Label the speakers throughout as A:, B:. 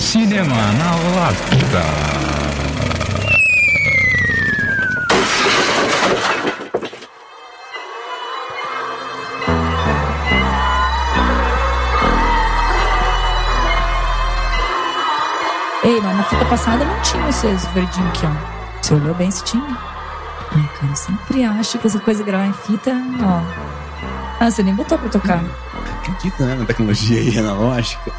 A: Cinema na lata.
B: Ei, mas na fita passada não tinha esses verdinhos aqui, ó. Você olhou bem se tinha? Ai, cara, eu sempre acho que essa coisa gravar em fita, ó. Ah, você nem botou pra tocar.
C: Acredita, né? Na tecnologia aí analógica.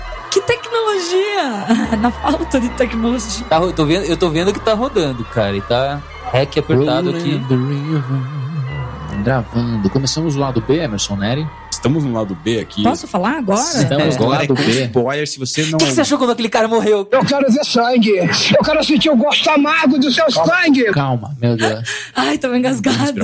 B: Tecnologia! Na falta de tecnologia.
D: Tá, eu, tô vendo, eu tô vendo que tá rodando, cara. E tá rec apertado aqui.
E: Rolling the river. Gravando. Começamos o lado B, Emerson Neri.
C: Estamos no lado B aqui.
B: Posso falar agora?
E: Estamos no
C: é
E: lado B.
C: spoiler, se você não...
D: O que, que você achou quando aquele cara morreu?
F: Eu quero ver sangue. Eu quero sentir o gosto amargo do seu sangue.
E: Calma, meu Deus.
B: Ai, tô engasgado.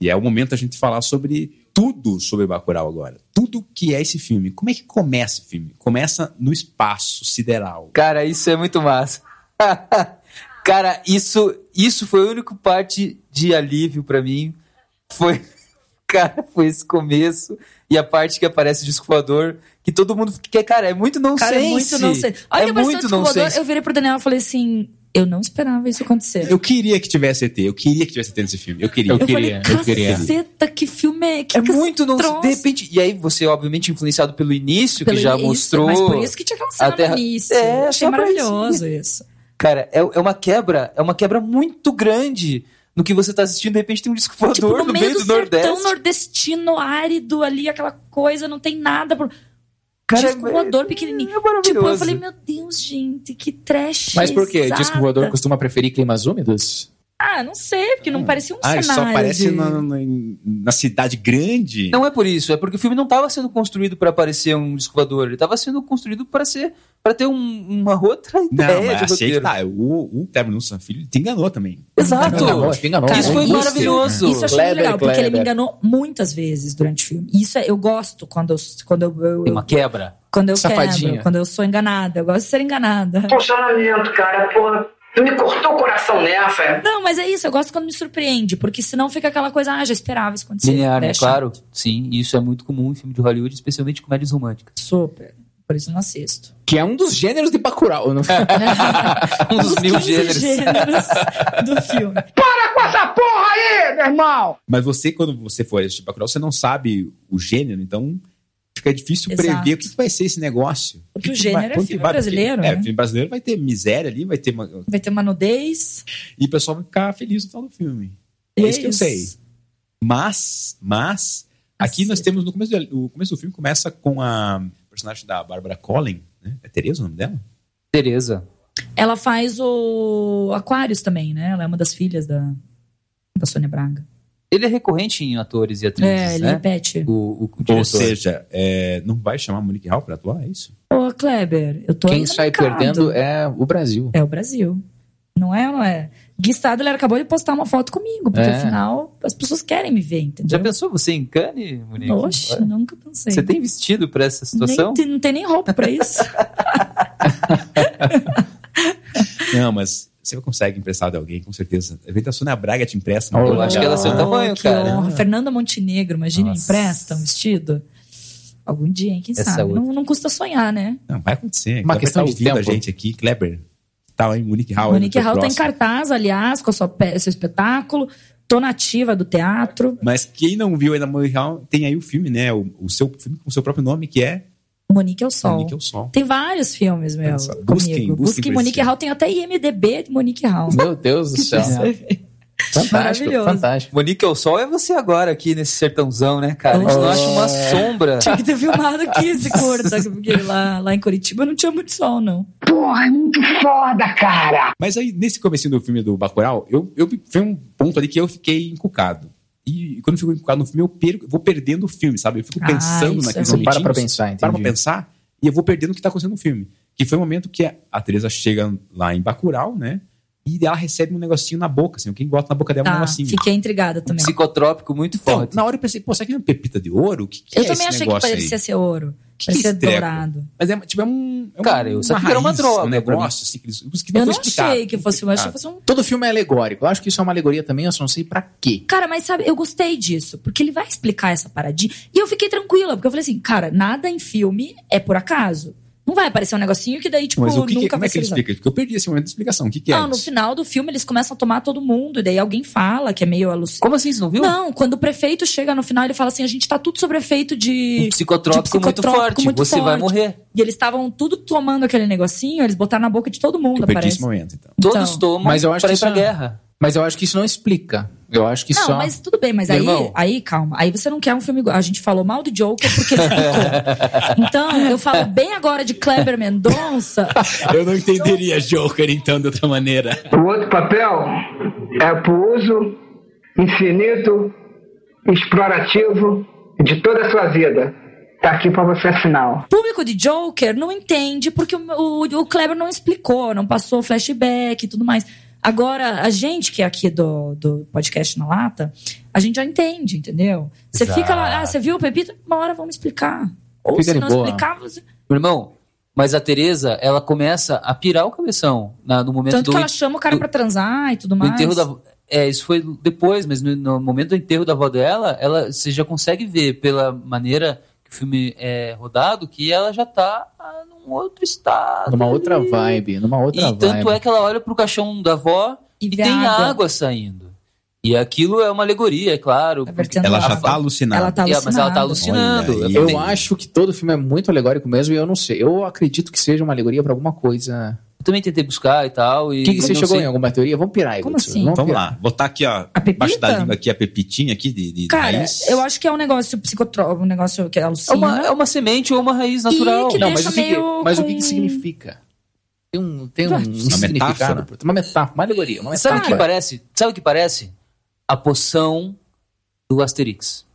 C: E é o momento da gente falar sobre tudo sobre Bacurau agora. Tudo que é esse filme. Como é que começa o filme? Começa no espaço sideral.
D: Cara, isso é muito massa. cara, isso, isso foi a única parte de alívio pra mim. Foi, cara, foi esse começo e a parte que aparece o disco voador, que todo mundo fica, cara, é muito não
B: Cara, é muito não sei. Olha
D: é
B: que apareceu o
D: muito não
B: descobridor,
D: sei.
B: eu virei pro Daniel e falei assim: eu não esperava isso acontecer.
C: Eu queria que tivesse ET. Eu queria que tivesse ET nesse filme. Eu queria.
E: Eu
B: Eu
E: queria,
B: falei,
E: eu queria.
B: caceta, que filme é? Que
D: É
B: que
D: muito não
B: troço?
D: De repente, e aí você, obviamente, influenciado pelo início,
B: Pelo
D: que já
B: início,
D: mostrou.
B: Mas por isso que tinha aquela cena
D: Terra-
B: no início.
D: É,
B: Achei maravilhoso isso.
D: Cara, é, é uma quebra, é uma quebra muito grande no que você tá assistindo. De repente tem um disco voador
B: Tipo, no,
D: no,
B: meio do, sertão
D: Nordeste.
B: nordestino, árido ali, aquela coisa, não tem nada. Pro...
D: Cara,
B: disco
D: é-
B: voador pequenininho.
D: é
B: tipo, eu falei, meu Deus, gente, que trash.
E: Mas por quê? Disco voador costuma preferir climas úmidos?
B: Ah, não sei, porque não parecia um
C: Ah,
B: cenário.
C: só aparece na, na- na cidade grande.
D: Não é por isso, é porque o filme não estava sendo construído para parecer um disco voador, ele estava sendo construído para ser para ter um- uma outra
C: Não,
D: ideia
C: mas
D: de
C: achei que tá. O, o Cleber Nussam Filho te enganou também.
D: Exato.
E: Enganou, te enganou.
B: Cara,
D: Isso foi
B: isso-
D: maravilhoso.
B: Isso eu achei
E: Kleber,
B: muito legal, porque ele me
E: Kleber.
B: enganou muitas vezes durante o filme. Isso é- eu gosto quando eu, quando eu, eu-
D: Tem uma quebra.
B: quando eu
E: Safadinha.
B: quebro, quando eu sou enganada. Eu gosto de ser enganada.
F: Funcionamento, cara, porra. Tu me cortou o coração nessa.
B: Não, mas é isso, eu gosto quando me surpreende, porque senão fica aquela coisa, ah, já esperava isso acontecer.
D: Linear,
B: É
D: né? Claro. Sim, isso é muito comum em filme de Hollywood, especialmente comédias românticas.
B: Super. Por isso eu não assisto.
E: Que é um dos gêneros de Bacurau. Não...
D: Um dos mil
B: 15
D: gêneros.
B: gêneros do filme.
F: Para com essa porra aí, meu irmão.
C: Mas você, quando você for assistir Bacurau, você não sabe o gênero, então fica difícil
B: Exato.
C: prever o que vai ser esse negócio.
B: Porque
C: que
B: o gênero
C: vai-
B: é filme
C: vai-
B: brasileiro,
C: É,
B: né?
C: filme brasileiro vai ter miséria ali, vai ter... Uma...
B: Vai ter uma nudez.
C: E o pessoal vai ficar feliz no final do filme. É isso que eu sei. Mas, mas, aqui nós temos no começo, do, o começo do filme começa com a personagem da Bárbara Collin, né? É Tereza o nome dela?
D: Tereza.
B: Ela faz o Aquários também, né? Ela é uma das filhas da, da Sônia Braga.
D: Ele é recorrente em atores e atrizes,
B: É, ele
D: né?
B: repete.
D: O, o, o
C: Ou seja, é, não vai chamar Monique Hall pra atuar, é isso?
B: Ô, Kleber, eu tô
E: Quem sai
B: mercado.
E: perdendo é o Brasil.
B: É o Brasil. Não é, não é? Gui Stadler acabou de postar uma foto comigo, porque
E: É.
B: afinal as pessoas querem me ver,
D: Já
B: entendeu?
D: pensou você em Cannes, Monique?
B: Oxe, nunca pensei.
D: Você tem vestido para essa
B: Nem
D: situação?
B: tem- não tem nem roupa pra isso.
C: Não, mas você consegue emprestar de alguém, com certeza. Repente a Sônia Braga te empresta.
E: Oh,
D: Eu acho que ela é seu
B: Oh,
D: tamanho,
B: que
D: cara.
B: honra. Fernanda Montenegro, imagina,
C: Nossa.
B: empresta um vestido. Algum dia, hein? Quem
D: Essa
B: sabe?
D: outra.
B: Não, não custa sonhar, né?
C: Não, vai acontecer.
E: Uma
C: Kleber
E: questão
C: tá
E: de
C: ouvindo a
E: tempo.
C: gente aqui, Kleber. Tá em Monique Hall.
B: Monique Hall tá em cartaz, aliás, com a sua pe- seu espetáculo. Tô nativa do teatro.
C: Mas quem não viu ainda Monique Hall, tem aí o filme, né? O, o seu filme com o seu próprio nome, que é
B: Monique é o Sol.
C: Monique é o Sol.
B: Tem vários filmes, meu.
C: Busquem, busquem
B: Busquem Monique Hall. Tem até IMDB de Monique Hall.
E: Meu Deus do céu. Fantástico, fantástico.
D: Monique ao sol é você agora aqui nesse sertãozão, né, cara? A gente não
B: Oh.
D: acha uma sombra.
B: Tinha que ter filmado aqui esse curta, porque lá, lá em Curitiba não tinha muito sol, não.
F: Porra, é muito foda, cara.
C: Mas aí, nesse comecinho do filme do Bacurau, eu, eu, foi um ponto ali que eu fiquei encucado. E quando eu fico encucado no filme, eu perco, vou perdendo o filme, sabe? Eu fico
B: Ah,
C: pensando
B: é
C: naqueles
B: ruim.
E: para pra pensar,
C: Para pra pensar, e eu vou perdendo o que tá acontecendo no filme. Que foi o momento que a, a Teresa chega lá em Bacurau, né? E ela recebe um negocinho na boca, assim. Quem bota na boca dela é um
B: Tá,
C: negocinho.
B: fiquei intrigada
D: Um
B: também.
D: psicotrópico muito
C: Então,
D: forte.
C: na hora eu pensei, pô, será que é uma pepita de ouro? O que, que
B: Eu
C: é
B: também achei que
C: negócio aí?
B: parecia ser ouro.
C: Que
B: parecia
C: treco?
B: dourado.
C: Mas é, tipo, é um. É
D: Cara, eu sabia que era uma droga
C: Um negócio, assim, que eles. Que
B: Eu não achei que fosse, eu achei que fosse um
E: Todo filme é alegórico. Eu acho que isso é uma alegoria também, eu só não sei pra quê.
B: Cara, mas sabe, eu gostei disso, porque ele vai explicar essa paradinha. E eu fiquei tranquila, porque eu falei assim, cara, nada em filme é por acaso. Não vai aparecer um negocinho que daí, tipo,
C: Mas o que, que
B: nunca
C: como
B: vai
C: é que
B: ser
C: ele explica? Porque eu perdi esse momento de explicação. O que, que é
B: Não, no
C: isso?
B: final do filme eles começam a tomar todo mundo, e daí alguém fala que é meio alucinante.
D: Como assim, você não viu?
B: Não, quando o prefeito chega no final, ele fala assim: a gente tá tudo sobre efeito de.
D: Um psicotrópico,
B: de
D: muito
B: psicotrópico
D: forte.
B: muito
D: você vai
B: forte.
D: morrer.
B: E eles estavam tudo tomando aquele negocinho, eles botaram na boca de todo mundo,
C: Eu perdi
B: parece.
C: esse momento, então.
D: Todos
B: Então,
D: tomam
E: mas eu acho
D: pra
E: que
D: ir pra
E: isso é-
D: guerra.
E: Mas eu acho que isso não explica. Eu acho que
B: Não,
E: só.
B: mas tudo bem, mas
D: Meu
B: aí,
D: irmão.
B: aí, calma. Aí você não quer um filme igual. A gente falou mal do Joker porque ele explicou. então, eu falo bem agora de Kleber Mendonça.
C: Eu não entenderia Joker, então, de outra maneira.
F: O outro papel é pro uso infinito, explorativo de toda a sua vida. Tá aqui pra você assinar.
B: O público de Joker não entende porque o, o, o Kleber não explicou, não passou flashback e tudo mais. Agora, a gente que é aqui do, do podcast na lata, a gente já entende, entendeu? Você
D: Exato.
B: fica lá, ah, você viu o Pepito? Uma hora vamos explicar. Ou
E: Fica
B: se não
E: boa.
B: explicar, você...
D: Meu irmão, mas a Tereza, ela começa a pirar o cabeção na- no momento
B: Tanto
D: do,
B: que ela chama o cara pra transar e tudo
D: do
B: mais.
D: enterro da. É, isso foi depois, mas no, no momento do enterro da avó dela, ela, você já consegue ver pela maneira que o filme é rodado que ela já tá ah, num outro estado.
E: Numa outra vibe, numa outra
D: E
E: vibe.
D: tanto é que ela olha pro caixão da avó
B: E
D: e,
B: vê
D: tem
B: água.
D: água. saindo. E aquilo é uma alegoria, é claro.
C: Ela já tá alucinada.
B: Ela tá
D: É, mas ela tá
B: alucinada.
D: alucinando.
C: Olha.
E: Eu acho que todo filme é muito alegórico mesmo e eu não sei. Eu acredito que seja uma alegoria pra alguma coisa.
D: Eu também tentei buscar e tal. E
E: O que, que você chegou
D: sei.
E: em alguma teoria? Vamos pirar aí.
B: Como assim?
C: Vamos
E: pirar.
C: lá, botar aqui, ó,
B: A pepita?
C: embaixo da língua aqui, a pepitinha aqui de, de
B: Cara,
C: raiz.
B: eu acho que é um negócio psicotrópico, um negócio que
D: É
B: alucina.
D: uma, é uma semente ou uma raiz natural.
B: que
E: Não, mas, o que, mas o
B: com-
E: que, que significa? Tem um, tem um,
B: Uma
E: significado.
C: metáfora?
E: Uma metáfora, uma alegoria. Uma
D: Sabe o
E: metáfora.
D: que parece? Sabe o que parece? A poção do Asterix.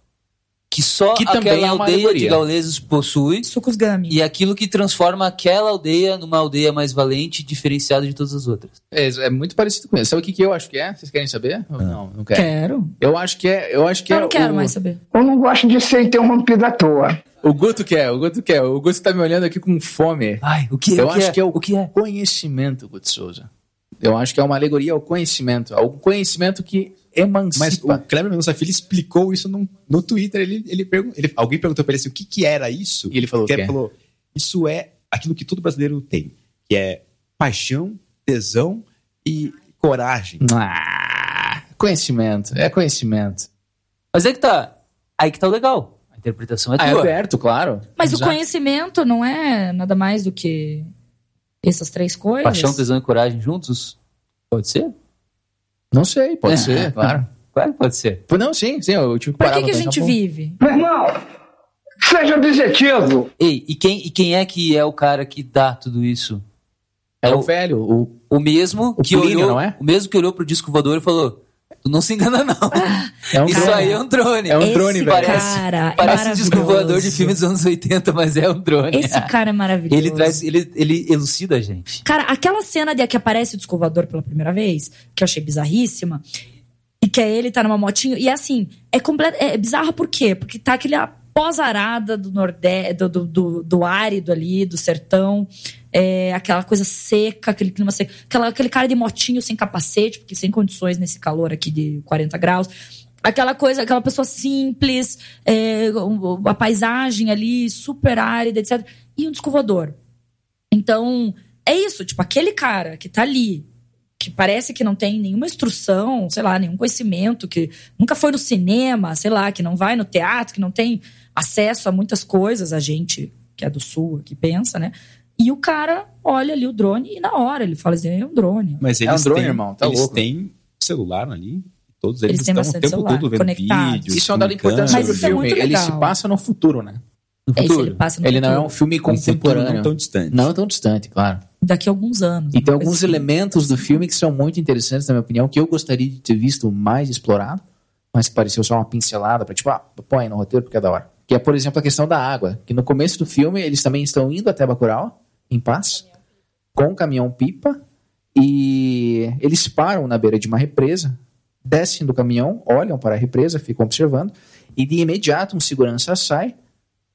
D: Que só
E: Que também
D: aquela
E: é
D: aldeia de
E: alegoria.
D: gauleses possui.
B: Sucos Gami.
D: E aquilo que transforma aquela aldeia numa aldeia mais valente e diferenciada de todas as outras.
E: É, é muito parecido com isso. Sabe o que, que eu acho que é? Vocês querem saber? Ou Não, não quero.
B: Quero.
E: Eu acho que é. Eu acho que
B: eu
E: é
B: não quero
E: o,
B: mais saber.
F: Eu não gosto de ser interrompido à toa.
E: O Guto quer, o Guto quer. O Guto tá me olhando aqui com fome.
D: Ai, o que é?
E: Eu
D: o que
E: acho
D: é?
E: que é o,
D: o que é?
E: conhecimento, Guto Souza. Eu acho que é uma alegoria ao conhecimento. Ao conhecimento que emancipa.
C: Mas o Kleber Mendonça Filho explicou isso no, no Twitter. Ele, ele, pergun- ele- alguém perguntou pra ele assim, o que, que era isso?
E: E ele falou o
C: falou, isso é aquilo que todo brasileiro tem, que é paixão, tesão e coragem.
E: Ah, conhecimento. É conhecimento.
D: Mas é que tá. Aí que tá o legal. A interpretação é
E: Ah, é
D: tua.
E: aberto, claro.
B: Mas o
E: Exato.
B: conhecimento não é nada mais do que essas três coisas.
D: Paixão, tesão e coragem juntos? Pode ser?
E: Não sei, pode
D: É.
E: ser, claro.
D: Claro que pode ser.
E: Não, sim, sim. Eu tive que
B: Pra
E: parar
B: que, que a gente vive?
F: Meu irmão, seja objetivo.
D: Ei, e quem, e quem é que é o cara que dá tudo isso?
E: É
D: É
E: o
D: o-
E: velho, o
D: O mesmo
E: O
D: que
E: Plínio,
D: olhou,
E: não é?
D: o mesmo que olhou pro disco voador e falou: "Tu não se engana não.
E: É um
D: Isso
E: drone.
D: aí é um drone.
E: É um
B: Esse
E: drone, velho.
D: Parece,
B: cara é
D: parece um disco voador de filme dos anos 80, mas é um drone.
B: Esse cara é maravilhoso.
D: ele traz, ele, ele elucida a gente.
B: Cara, aquela cena de que aparece o descovador pela primeira vez, que eu achei bizarríssima, e que é ele tá numa motinho, e é assim, é, complet... é bizarra por quê? Porque tá aquele pós-arada do Nordeste, do, do, do, do árido ali, do sertão, é, aquela coisa seca, aquele clima seco, aquela, aquele cara de motinho sem capacete, porque sem condições nesse calor aqui de 40 graus. Aquela coisa, aquela pessoa simples, é, a paisagem ali super árida, etc. E um descovador. Então, é isso, tipo, aquele cara que tá ali, que parece que não tem nenhuma instrução, sei lá, nenhum conhecimento, que nunca foi no cinema, sei lá, que não vai no teatro, que não tem acesso a muitas coisas, a gente que é do sul, que pensa, né? E o cara olha ali o drone e na hora ele fala assim, é um drone.
C: Mas
E: É
C: eles
E: um drone,
C: têm,
E: irmão, tá
C: eles
E: louco.
C: têm celular ali, todos eles,
B: Eles têm
C: estão o tempo
B: celular,
C: todo vendo
B: conectados.
C: vídeos.
E: Isso é um dado importante sobre
B: Mas
E: o
B: isso é
E: filme. Ele se passa no futuro, né?
D: No
B: É
D: futuro.
B: ele passa no
E: Ele não é
B: futuro.
E: um filme
C: Um futuro
E: contemporâneo.
C: não tão distante.
E: Não tão distante, claro.
B: Daqui a alguns anos.
E: E tem alguns
B: assim.
E: elementos do filme que são muito interessantes, na minha opinião, que eu gostaria de ter visto mais explorado, mas que pareceu só uma pincelada para tipo, ah, põe no roteiro porque é da hora. Que é, por exemplo, a questão da água. Que no começo do filme eles também estão indo até Bacurau, em paz, com um caminhão-pipa, e eles param na beira de uma represa, descem do caminhão, olham para a represa, ficam observando, e de imediato um segurança sai,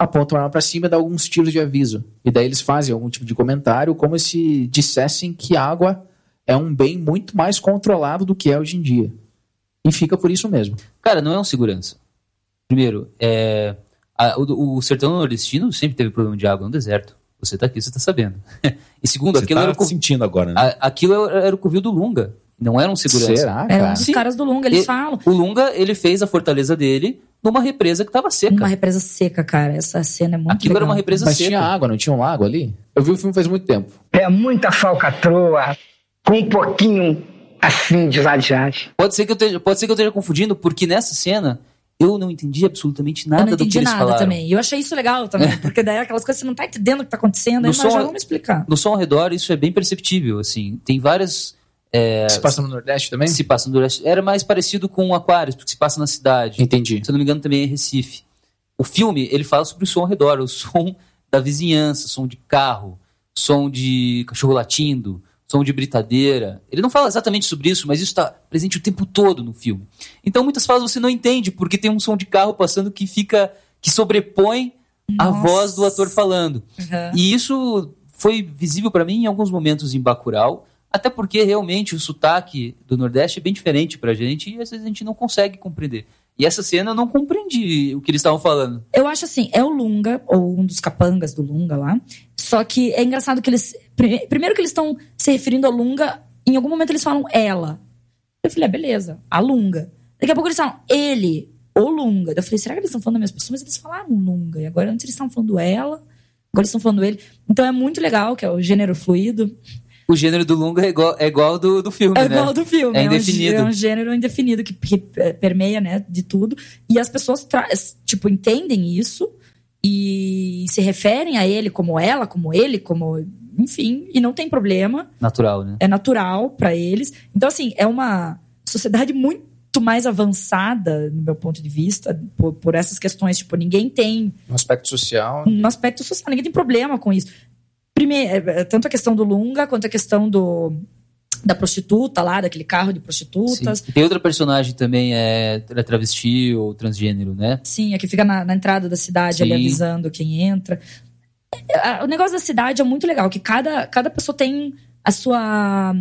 E: aponta uma arma para cima e dá alguns tiros de aviso. E daí eles fazem algum tipo de comentário, como se dissessem que água é um bem muito mais controlado do que é hoje em dia. E fica por isso mesmo.
D: Cara, não é um segurança. Primeiro, é, a- o, o sertão nordestino sempre teve problema de água no deserto. Você tá aqui, você tá sabendo. e segundo,
C: Você
D: aquilo
C: tá
D: era o covil,
C: sentindo agora, né?
D: a- aquilo era, era o covil do Lunga. Não era um segurança.
E: Será,
B: É um
E: cara?
B: dos
D: Sim.
B: caras do Lunga, eles
D: E-
B: falam.
D: O Lunga, ele fez a fortaleza dele numa represa que tava seca.
B: Uma represa seca, cara. Essa cena é muito
D: Aquilo era
B: legal.
D: uma represa
E: Mas
D: seca.
E: tinha água, não tinha um lago ali? Eu vi o filme faz muito tempo.
F: É muita falcatrua, com um pouquinho assim de ladeagem.
D: Pode ser que eu esteja, pode ser que eu esteja confundindo, porque nessa cena eu não entendi absolutamente nada
B: Eu não
D: do que
B: entendi
D: eles
B: nada
D: falaram.
B: também. E eu achei isso legal também, porque daí é aquelas coisas que você não tá entendendo o que tá acontecendo, aí,
D: No
B: mas já
D: som-
B: vamos explicar.
D: No som ao redor, isso é bem perceptível, assim. Tem várias... é,
E: Se passa no Nordeste também?
D: se passa no Nordeste. Era mais parecido com Aquários, porque se passa na cidade.
E: Entendi.
D: Se eu não me engano, também é Recife. O filme, ele fala sobre o som ao redor, o som da vizinhança, som de carro, som de cachorro latindo, som de britadeira. Ele não fala exatamente sobre isso, mas isso está presente o tempo todo no filme. Então, muitas falas você não entende, porque tem um som de carro passando que fica. que sobrepõe a
B: Nossa.
D: voz do ator falando.
B: Uhum.
D: E isso foi visível para mim em alguns momentos em Bacurau, até porque realmente o sotaque do Nordeste é bem diferente pra gente e às vezes a gente não consegue compreender. E essa cena eu não compreendi o que eles estavam falando.
B: Eu acho assim, é o Lunga, ou um dos capangas do Lunga lá. Só que é engraçado que eles. prime- Primeiro que eles estão se referindo ao Lunga, em algum momento eles falam ela. Eu falei, é, beleza, a Lunga. Daqui a pouco eles falam ele, o Lunga. Eu falei, será que eles estão falando da mesma pessoa? Mas eles falaram Lunga. E agora antes eles estavam falando ela, agora eles estão falando ele. Então é muito legal, que é o gênero fluido.
D: O gênero do Lunga é igual, é igual ao do, do filme,
B: É
D: né?
B: igual ao do filme.
D: É
B: um
D: indefinido.
B: gê- É um, gênero indefinido que, que, eh, permeia, né, de tudo. E as pessoas, tipo, entendem isso e se referem a ele como ela, como ele, como... Enfim, e não tem problema.
D: Natural, né?
B: É natural pra eles. Então, assim, é uma sociedade muito mais avançada, no meu ponto de vista, por, por essas questões. Tipo, ninguém tem
E: No aspecto social.
B: no aspecto social. Ninguém tem problema com isso. Primeiro, é, é, tanto a questão do Lunga quanto a questão do da prostituta lá, daquele carro de
D: Sim.
B: prostitutas.
D: E tem outra personagem também, é, é travesti ou transgênero, né?
B: Sim, a que fica na, na entrada da cidade ali
D: Sim.
B: avisando quem entra. É, O negócio da cidade é muito legal, que cada, cada pessoa tem a sua.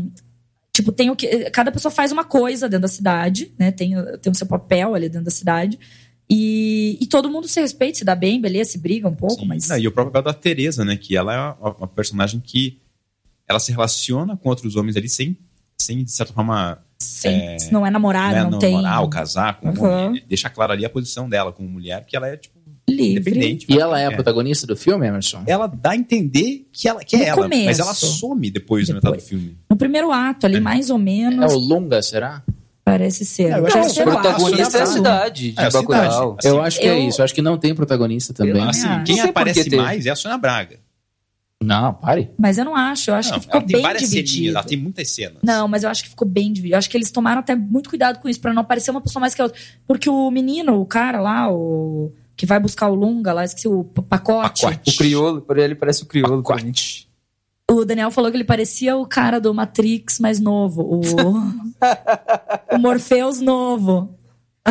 B: Tipo, tem o que. Cada pessoa faz uma coisa dentro da cidade, né? Tem, tem o seu papel ali dentro da cidade. E, e todo mundo se respeita, se dá bem, beleza, se briga um pouco,
C: Sim.
B: mas.
C: Não, e o próprio papel da Teresa, né? Que ela é uma, uma personagem que ela se relaciona com outros homens ali sem, sem de certa forma,
B: Sim, se não é namorado,
C: né,
B: não tem.
C: namorar ou casar com um
B: Uhum.
C: homem. Deixa claro ali a posição dela como mulher, que ela é, tipo,
B: livre.
C: independente.
E: E ela é a
C: É.
E: protagonista do filme, Emerson?
C: Ela dá a entender que, ela, que é ela,
B: começo.
C: mas ela some depois, no metade do
B: Depois.
C: filme.
B: No primeiro ato ali, mais ou
E: É
B: menos,
E: o Lunga, será?
B: Parece ser.
C: É, eu acho que o
D: protagonista é a
B: que não.
D: cidade de
C: É, a
D: Bacurau.
C: Assim,
E: eu acho que é
B: eu-
E: isso. Eu acho que não tem protagonista também.
B: Eu
C: Assim, quem aparece mais é a Sônia Braga.
E: Não, pare.
B: Mas eu não acho, eu acho
C: Não,
B: que ficou bem
C: ceninhas,
B: dividido.
C: ela tem muitas cenas.
B: Não, mas eu acho que ficou bem dividido. Eu acho que eles tomaram até muito cuidado com isso, pra não aparecer uma pessoa mais que a outra. Porque o menino, o cara lá, o que vai buscar o Lunga lá, esqueci o pacote.
C: Pacote.
D: O crioulo, por ele parece o crioulo. pra mim.
C: Pacote.
B: O Daniel falou que ele parecia o cara do Matrix mais novo. O, o Morpheus novo.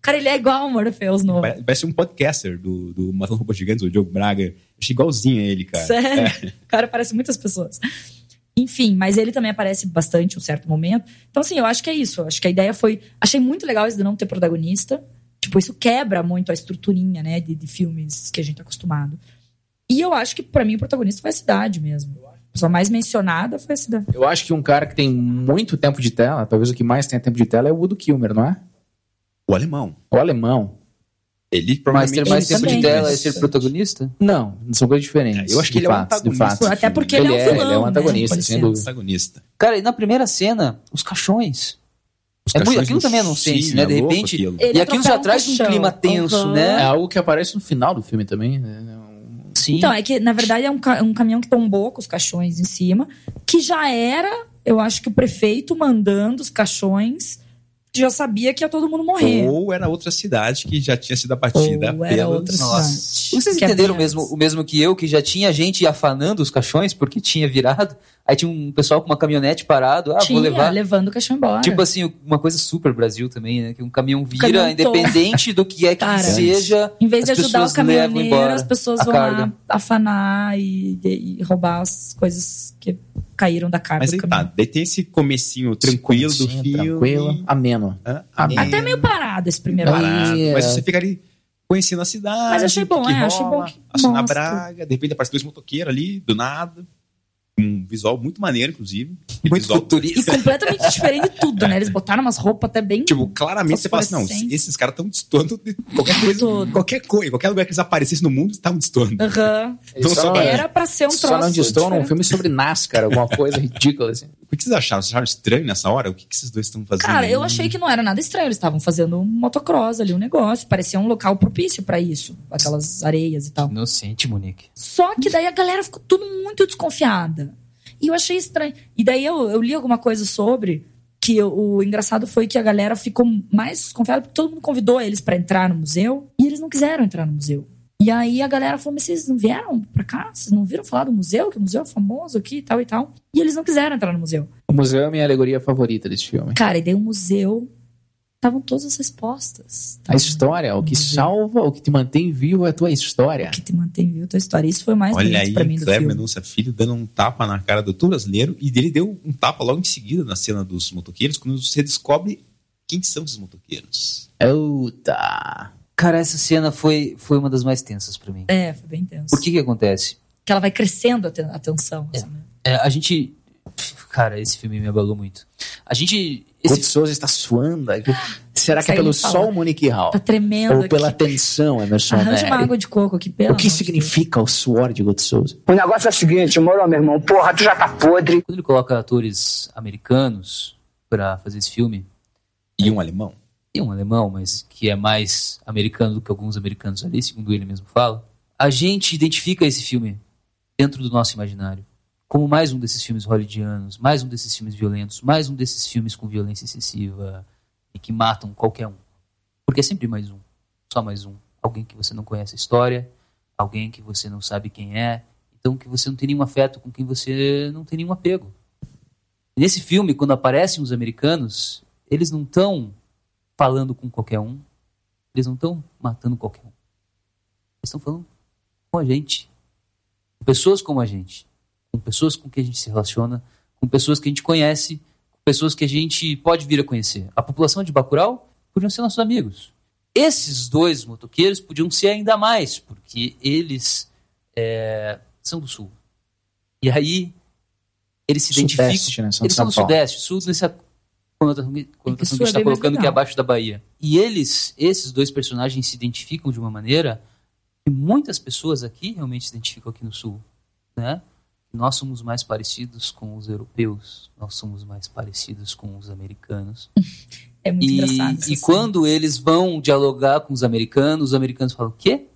B: Cara, ele é igual o Morpheus novo.
C: Pare- Parece um podcaster do, do Matando Robôs Gigantes, o Diogo Braga. Achei igualzinho a ele, cara.
B: Sério? O cara parece muitas pessoas. Enfim, mas ele também aparece bastante em um certo momento. Então, assim, eu acho que é isso. Eu acho que a ideia foi. Achei muito legal isso de não ter protagonista. Tipo, isso quebra muito a estruturinha, né, de, de filmes que a gente tá acostumado. E eu acho que, pra mim, o protagonista foi a cidade mesmo. A pessoa mais mencionada foi a cidade.
E: Eu acho que um cara que tem muito tempo de tela, talvez o que mais tenha tempo de tela é o Udo Kilmer, não é?
C: O alemão.
E: O alemão.
C: Ele
D: Mas
C: provavelmente...
D: ter mais
B: Ele
D: tempo de tela é ser protagonista?
E: Não, são coisas diferentes.
C: É, eu acho que
E: de
C: ele é um
E: fato, de
C: antagonista.
E: fato.
B: Até porque
E: Ele
B: ele, é
E: é,
B: um vilão.
E: ele é um
B: né?
E: antagonista,
B: Com
E: sem dúvida.
C: protagonista.
D: Cara, e na primeira cena, os caixões.
C: Os
D: É muito- aquilo também é nonsense, né? De
C: louco
D: repente-
C: aquilo.
D: E aquilo já
B: um
D: traz um clima tenso,
B: Uhum.
E: É
D: né?
E: algo que aparece no final do filme também. né?
B: Então, é que, na verdade, é um, ca- um caminhão que tombou com os caixões em cima, que já era, eu acho que o prefeito mandando os caixões, que já sabia que ia todo mundo morrer.
C: Ou era outra cidade que já tinha sido abatida
B: Ou era outra
D: Nossa. Vocês
B: Que é
D: entenderam
B: bem
D: mesmo, o mesmo que eu, que já tinha gente afanando os caixões porque tinha virado? Aí tinha um pessoal com uma caminhonete parado, ah,
B: Tinha,
D: vou levar.
B: levando o caixão embora.
D: Tipo assim, uma coisa super Brasil também, né? Que um caminhão vira,
B: caminhão
D: independente do que é que
B: Cara,
D: seja.
B: em vez de ajudar o caminhoneiro, as pessoas vão
D: carga.
B: lá afanar e, e roubar as coisas que caíram da carga
C: Mas aí tá, daí tem esse comecinho tranquilo do
E: Comecinho,
C: filme.
E: Tranquilo, ameno.
C: Hã?
E: Ameno.
B: Até meio parado esse primeiro.
C: Parado.
E: Aí,
C: Mas
E: é.
C: você fica ali conhecendo a cidade.
B: Mas achei bom, é, achei
C: rola,
B: bom que
C: a. Braga, de repente aparece dois motoqueiros ali, do nada. Um visual muito maneiro, inclusive. E
D: Muito
C: visual,
B: E
D: futurista.
B: completamente diferente de tudo, né? Eles botaram umas roupas até bem.
C: Tipo, claramente você fala assim, não, esses caras estão destoando de qualquer coisa,
B: Tudo.
C: qualquer coisa, qualquer lugar que eles aparecessem no mundo, estavam destoando.
B: Aham.
C: Então,
E: só
B: Era pra ser um troço.
E: Só não distou num filme sobre NASCAR, alguma coisa ridícula assim.
C: O que vocês acharam? Vocês acharam estranho nessa hora? O que, que esses dois estão fazendo?
B: Cara, eu achei que não era nada estranho. Eles estavam fazendo um motocross ali, um negócio. Parecia um local propício pra isso. Aquelas areias e tal.
D: Inocente, Monique.
B: Só que daí a galera ficou tudo muito desconfiada. E eu achei estranho. E daí eu, eu li alguma coisa sobre que o, o engraçado foi que a galera ficou mais desconfiada porque todo mundo convidou eles pra entrar no museu e eles não quiseram entrar no museu. E aí a galera falou: Mas vocês não vieram pra cá? Vocês não viram falar do museu? Que o museu é famoso aqui e tal e tal. E eles não quiseram entrar no museu.
E: O museu é a minha alegoria favorita desse filme.
B: Cara, e daí o museu. Estavam todas as respostas.
E: A história, o que
B: Museu.
E: salva, o que te mantém vivo é a tua história.
B: O que te mantém vivo a tua história. Isso foi o mais
C: Olha
B: bonito
C: aí,
B: pra mim do
C: Cleber
B: filme.
C: Mendonça Filho dando um tapa na cara do Arthur brasileiro e ele deu um tapa logo em seguida na cena dos motoqueiros, quando você descobre quem são esses motoqueiros.
E: Eita.
D: Cara, essa cena foi, foi uma das mais tensas pra mim.
B: É, foi bem tenso.
D: Por que que acontece?
B: que ela vai crescendo a, te- a tensão. assim, né?
D: É, a gente... Cara, esse filme me abalou muito. A gente...
E: Esse... Souza está suando. Será que é pelo sol, Monique Hall?
B: Tá tremendo
E: Ou
B: aqui.
E: pela tensão, Emerson
B: Arranja uma
E: Neri?
B: água de coco aqui, pelo
E: O que significa o suor de Guto Souza?
F: O negócio é o seguinte, moro, meu irmão. Porra, tu já tá podre.
D: quando ele coloca atores americanos pra fazer esse filme,
C: E um alemão.
D: E um alemão, mas que é mais americano do que alguns americanos ali, segundo ele mesmo fala, a gente identifica esse filme dentro do nosso imaginário como mais um desses filmes hollywoodianos, mais um desses filmes violentos, mais um desses filmes com violência excessiva e que matam qualquer um. Porque é sempre mais um, só mais um. Alguém que você não conhece a história, alguém que você não sabe quem é, então que você não tem nenhum afeto, com quem você não tem nenhum apego. Nesse filme, quando aparecem os americanos, eles não estão falando com qualquer um. Eles não estão matando qualquer um. Eles estão falando com a gente. Com pessoas como a gente. Com pessoas com quem a gente se relaciona. Com pessoas que a gente conhece. Com pessoas que a gente pode vir a conhecer. A população de Bacurau podiam ser nossos amigos. Esses dois motoqueiros podiam ser ainda mais, porque eles é, são do Sul. E aí, eles se
E: Sudeste,
D: identificam.
E: né?
D: Eles são do. Sudeste, Sul nessa conotação que conotação
B: Sul
D: que a gente
B: é
D: está colocando que é abaixo da Bahia. E eles, esses dois personagens se identificam de uma maneira que muitas pessoas aqui realmente se identificam aqui no Sul, né? Nós somos mais parecidos com os europeus, nós somos mais parecidos com os americanos.
B: É muito
D: E,
B: engraçado.
D: e
B: cena.
D: quando eles vão dialogar com os americanos, os americanos falam: "O quê?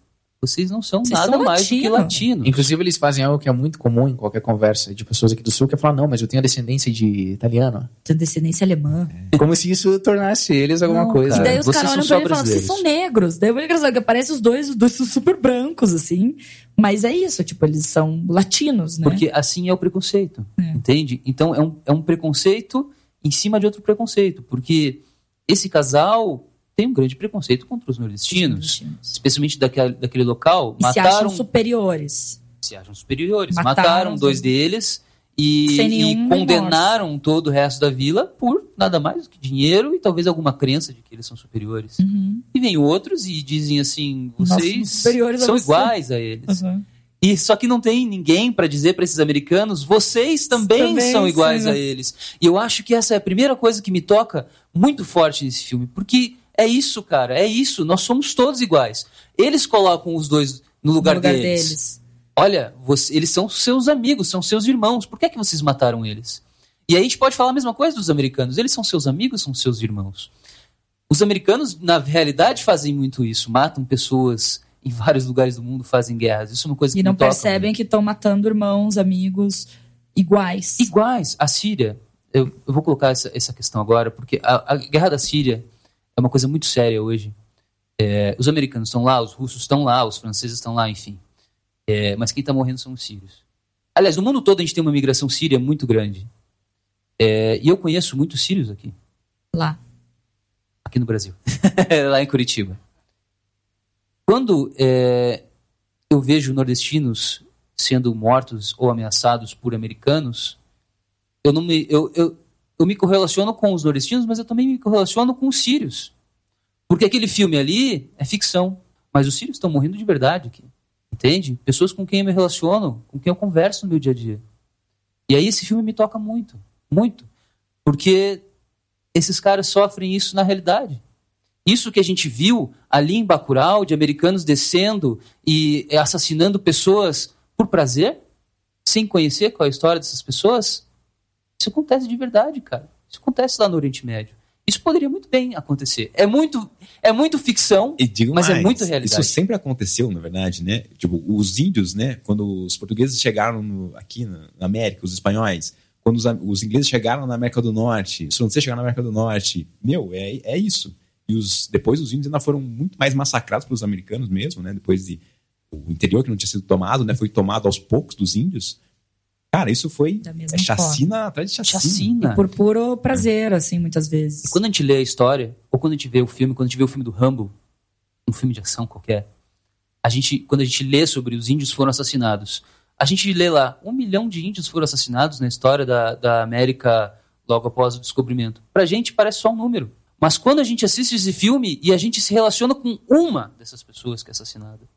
D: Vocês não são
B: Vocês
D: nada
B: são
D: mais do que
B: latino."
D: latinos."
E: Inclusive, eles fazem algo que é muito comum em qualquer conversa de pessoas aqui do Sul, que é falar, não, mas eu tenho a descendência de italiano.
B: Tem descendência alemã.
E: Como se isso tornasse eles alguma
B: Não,
E: coisa.
B: E daí os
D: vocês
B: caras olham
D: são
B: pra ele e falam, vocês são negros. Daí é muito engraçado que aparece os dois, os dois são super brancos, assim. Mas é isso, tipo, eles são latinos, né?
D: Porque assim é o preconceito, entende? Então é um, é um preconceito em cima de outro preconceito, porque esse casal tem um grande preconceito contra os nordestinos,
B: Latinos.
D: especialmente daquele, daquele local.
B: E se acham
D: mataram,
B: superiores.
D: se acham superiores,
B: Mataram
D: mataram, dois deles e, e condenaram todo o resto da vila por nada mais do que dinheiro e talvez alguma crença de que eles são superiores.
B: Uhum.
D: E vem outros e dizem assim, vocês
B: somos superiores a
D: são
B: você."
D: iguais a eles.
B: Uhum.
D: E só que não tem ninguém para dizer para esses americanos, vocês também,
B: Também
D: são iguais
B: sim.
D: a eles. E eu acho que essa é a primeira coisa que me toca muito forte nesse filme, porque é isso, cara, é isso, nós somos todos iguais. Eles colocam os dois no lugar,
B: no lugar
D: deles.
B: deles.
D: Olha, você- eles são seus amigos, são seus irmãos. Por que é que vocês mataram eles? E aí a gente pode falar a mesma coisa dos americanos. Eles são seus amigos, são seus irmãos. Os americanos, na realidade, fazem muito isso. Matam pessoas em vários lugares do mundo, fazem guerras. Isso é uma coisa que
B: E não percebem
D: muito.
B: que estão matando irmãos, amigos iguais.
D: Iguais. A Síria, eu, eu vou colocar essa, essa questão agora, porque a, a guerra da Síria é uma coisa muito séria hoje. É, os americanos estão lá, os russos estão lá, os franceses estão lá, enfim. É, mas quem está morrendo são os sírios. Aliás, no mundo todo a gente tem uma migração síria muito grande. É, e eu conheço muitos sírios aqui,
B: Lá.
D: aqui no Brasil, lá em Curitiba. Quando é, eu vejo nordestinos sendo mortos ou ameaçados por americanos, eu não me eu, eu, eu me correlaciono com os nordestinos, mas eu também me correlaciono com os sírios. Porque aquele filme ali é ficção. Mas os sírios estão morrendo de verdade aqui. Entende? Pessoas com quem eu me relaciono, com quem eu converso no meu dia a dia. E aí esse filme me toca muito, muito. Porque esses caras sofrem isso na realidade. Isso que a gente viu ali em Bacurau, de americanos descendo e assassinando pessoas por prazer, sem conhecer qual é a história dessas pessoas, isso acontece de verdade, cara. Isso acontece lá no Oriente Médio. Isso poderia muito bem acontecer. É muito, é muito ficção, mas é
C: mais,
D: muito realidade.
C: Isso sempre aconteceu, na verdade, né? Tipo, os índios, né? Quando os portugueses chegaram no- aqui na, América, os espanhóis, quando os, os ingleses chegaram na América do Norte, os franceses chegaram na América do Norte, meu, é, é isso. E os, depois os índios ainda foram muito mais massacrados pelos americanos mesmo, né? Depois de o interior que não tinha sido tomado, né? Foi tomado aos poucos dos índios. Cara, isso foi é chacina atrás de chacina.
D: chacina.
B: E por puro prazer, assim, muitas vezes.
D: E quando a gente lê a história, ou quando a gente vê o filme, quando a gente vê o filme do Rambo, um filme de ação qualquer, a gente, quando a gente lê sobre os índios foram assassinados, a gente lê lá, um milhão de índios foram assassinados na história da, da América logo após o descobrimento. Pra gente parece só um número. Mas quando a gente assiste esse filme e a gente se relaciona com uma dessas pessoas que é assassinada,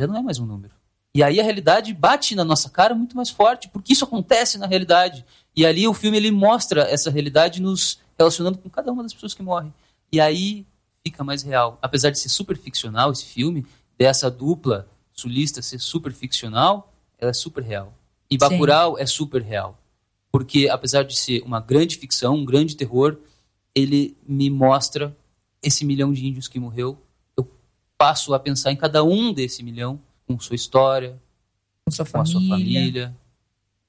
D: já não é mais um número. E aí a realidade bate na nossa cara muito mais forte, porque isso acontece na realidade. E ali o filme ele mostra essa realidade nos relacionando com cada uma das pessoas que morrem. E aí fica mais real. Apesar de ser super ficcional esse filme, dessa dupla sulista ser super ficcional, ela é super real. E Bacurau é super real. Porque apesar de ser uma grande ficção, um grande terror, ele me mostra esse milhão de índios que morreu. Eu passo a pensar em cada um desse milhão, com sua história,
B: com sua
D: com a
B: família.
D: sua família,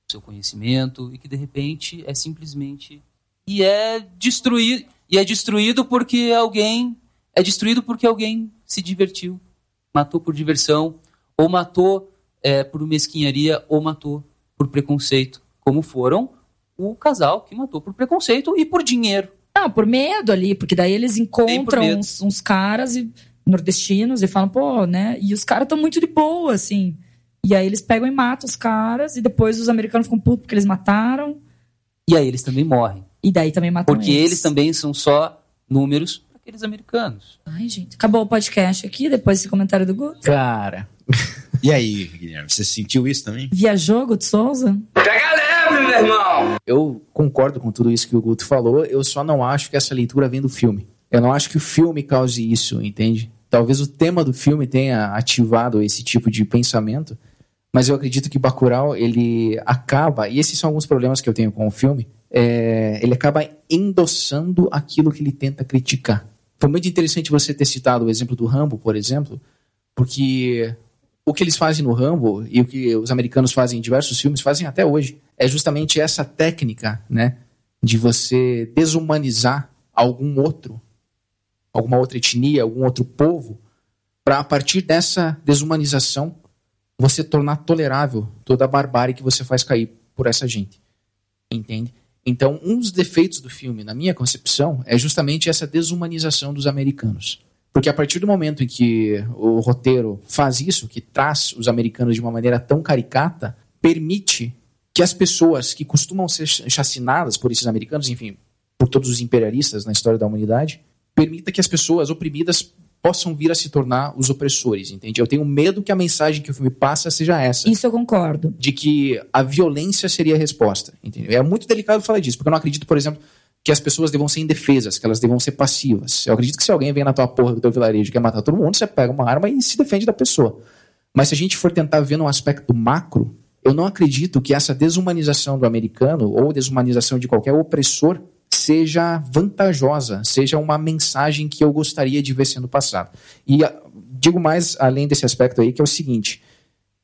D: seu conhecimento e que de repente é simplesmente e é destruído e é destruído porque alguém é destruído porque alguém se divertiu, matou por diversão ou matou é, por mesquinharia ou matou por preconceito, como foram o casal que matou por preconceito e por dinheiro.
B: Não, por medo ali, porque daí eles encontram uns, uns caras e- nordestinos e falam, pô, né? E os caras estão muito de boa, assim. E aí eles pegam e matam os caras, e depois os americanos ficam putos porque eles mataram.
D: E aí eles também morrem,
B: E daí também matam
D: porque eles também são só números para aqueles americanos.
B: Ai, gente. Acabou o podcast aqui, depois desse comentário do Guto.
E: Cara,
C: E aí, Guilherme, você sentiu isso também?
B: Viajou, Guto Souza?
E: eu concordo com tudo isso que o Guto falou, eu só não acho que essa leitura vem do filme. Eu não acho que o filme cause isso, entende? Talvez o tema do filme tenha ativado esse tipo de pensamento, mas eu acredito que Bacurau, ele acaba, e esses são alguns problemas que eu tenho com o filme, é, ele acaba endossando aquilo que ele tenta criticar. Foi muito interessante você ter citado o exemplo do Rambo, por exemplo, porque o que eles fazem no Rambo e o que os americanos fazem em diversos filmes, fazem até hoje, é justamente essa técnica, né, de você desumanizar algum outro, alguma outra etnia, algum outro povo, para a partir dessa desumanização você tornar tolerável toda a barbárie que você faz cair por essa gente. Entende? Então, um dos defeitos do filme, na minha concepção, é justamente essa desumanização dos americanos. Porque a partir do momento em que o roteiro faz isso, que traz os americanos de uma maneira tão caricata, permite que as pessoas que costumam ser ch- chacinadas por esses americanos, enfim, por todos os imperialistas na história da humanidade, permita que as pessoas oprimidas possam vir a se tornar os opressores, entende? Eu tenho medo que a mensagem que o filme passa seja essa
B: Isso eu concordo.
E: de que a violência seria a resposta. Entendeu? É muito delicado falar disso, porque eu não acredito, por exemplo, que as pessoas devam ser indefesas, que elas devam ser passivas. Eu acredito que se alguém vem na tua porra do teu vilarejo e quer matar todo mundo, você pega uma arma e se defende da pessoa. Mas se a gente for tentar ver no aspecto macro, eu não acredito que essa desumanização do americano ou desumanização de qualquer opressor seja vantajosa, seja uma mensagem que eu gostaria de ver sendo passada. E ah, digo mais além desse aspecto aí, que é o seguinte: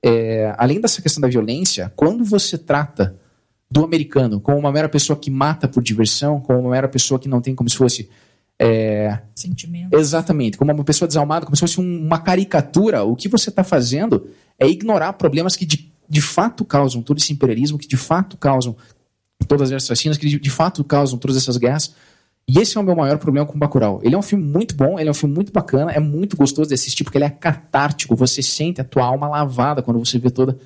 E: é, além dessa questão da violência, quando você trata do americano como uma mera pessoa que mata por diversão, como uma mera pessoa que não tem como se fosse. é,
B: Sentimento.
E: exatamente, como uma pessoa desalmada, como se fosse um- uma caricatura, o que você está fazendo é ignorar problemas que de, de fato causam todo esse imperialismo, que de fato causam todas essas vacinas, que de, fato causam todas essas guerras. E esse é o meu maior problema com Bacurau. Ele é um filme muito bom, ele é um filme muito bacana, é muito gostoso de assistir, porque ele é catártico, você sente a tua alma lavada quando você vê toda,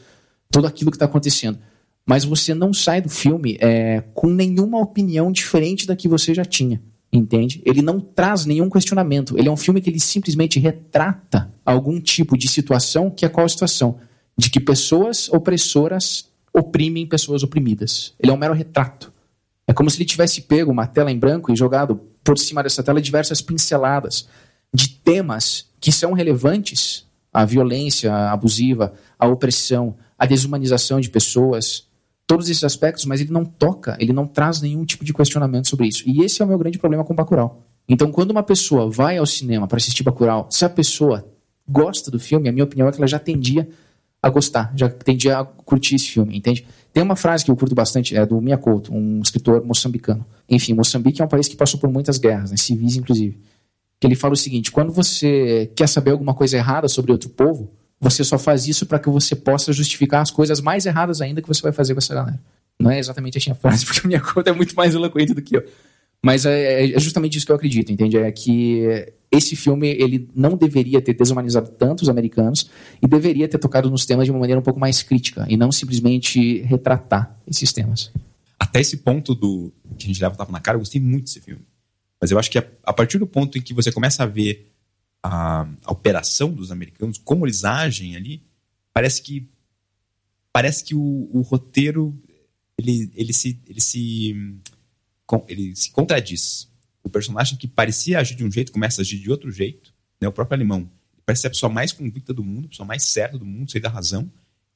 E: tudo aquilo que está acontecendo. Mas você não sai do filme é, com nenhuma opinião diferente da que você já tinha. Entende? Ele não traz nenhum questionamento. Ele é um filme que ele simplesmente retrata algum tipo de situação que é qual a situação? De que pessoas opressoras oprimem pessoas oprimidas. Ele é um mero retrato. É como se ele tivesse pego uma tela em branco e jogado por cima dessa tela diversas pinceladas de temas que são relevantes à violência abusiva, à opressão, à desumanização de pessoas, todos esses aspectos, mas ele não toca, ele não traz nenhum tipo de questionamento sobre isso. E esse é o meu grande problema com Bacurau. Então, quando uma pessoa vai ao cinema para assistir Bacurau, se a pessoa gosta do filme, a minha opinião é que ela já tendia a gostar, já tendia a curtir esse filme, entende? Tem uma frase que eu curto bastante, é do Miyakoto, um escritor moçambicano. Enfim, Moçambique é um país que passou por muitas guerras, né, civis inclusive. Que ele fala o seguinte: quando você quer saber alguma coisa errada sobre outro povo, você só faz isso para que você possa justificar as coisas mais erradas ainda que você vai fazer com essa galera. Não é exatamente assim a frase, porque a minha é muito mais eloquente do que eu. Mas é, é justamente isso que eu acredito, entende? É que esse filme ele não deveria ter desumanizado tanto os americanos e deveria ter tocado nos temas de uma maneira um pouco mais crítica e não simplesmente retratar esses temas.
C: Até esse ponto do que a gente leva tapa na cara, eu gostei muito desse filme. Mas eu acho que a, a partir do ponto em que você começa a ver a, a operação dos americanos, como eles agem ali, parece que parece que o, o roteiro ele, ele se ele se ele se contradiz. O personagem que parecia agir de um jeito começa a agir de outro jeito. Né? O próprio alemão parece ser a pessoa mais convicta do mundo, a pessoa mais certa do mundo, sei da razão.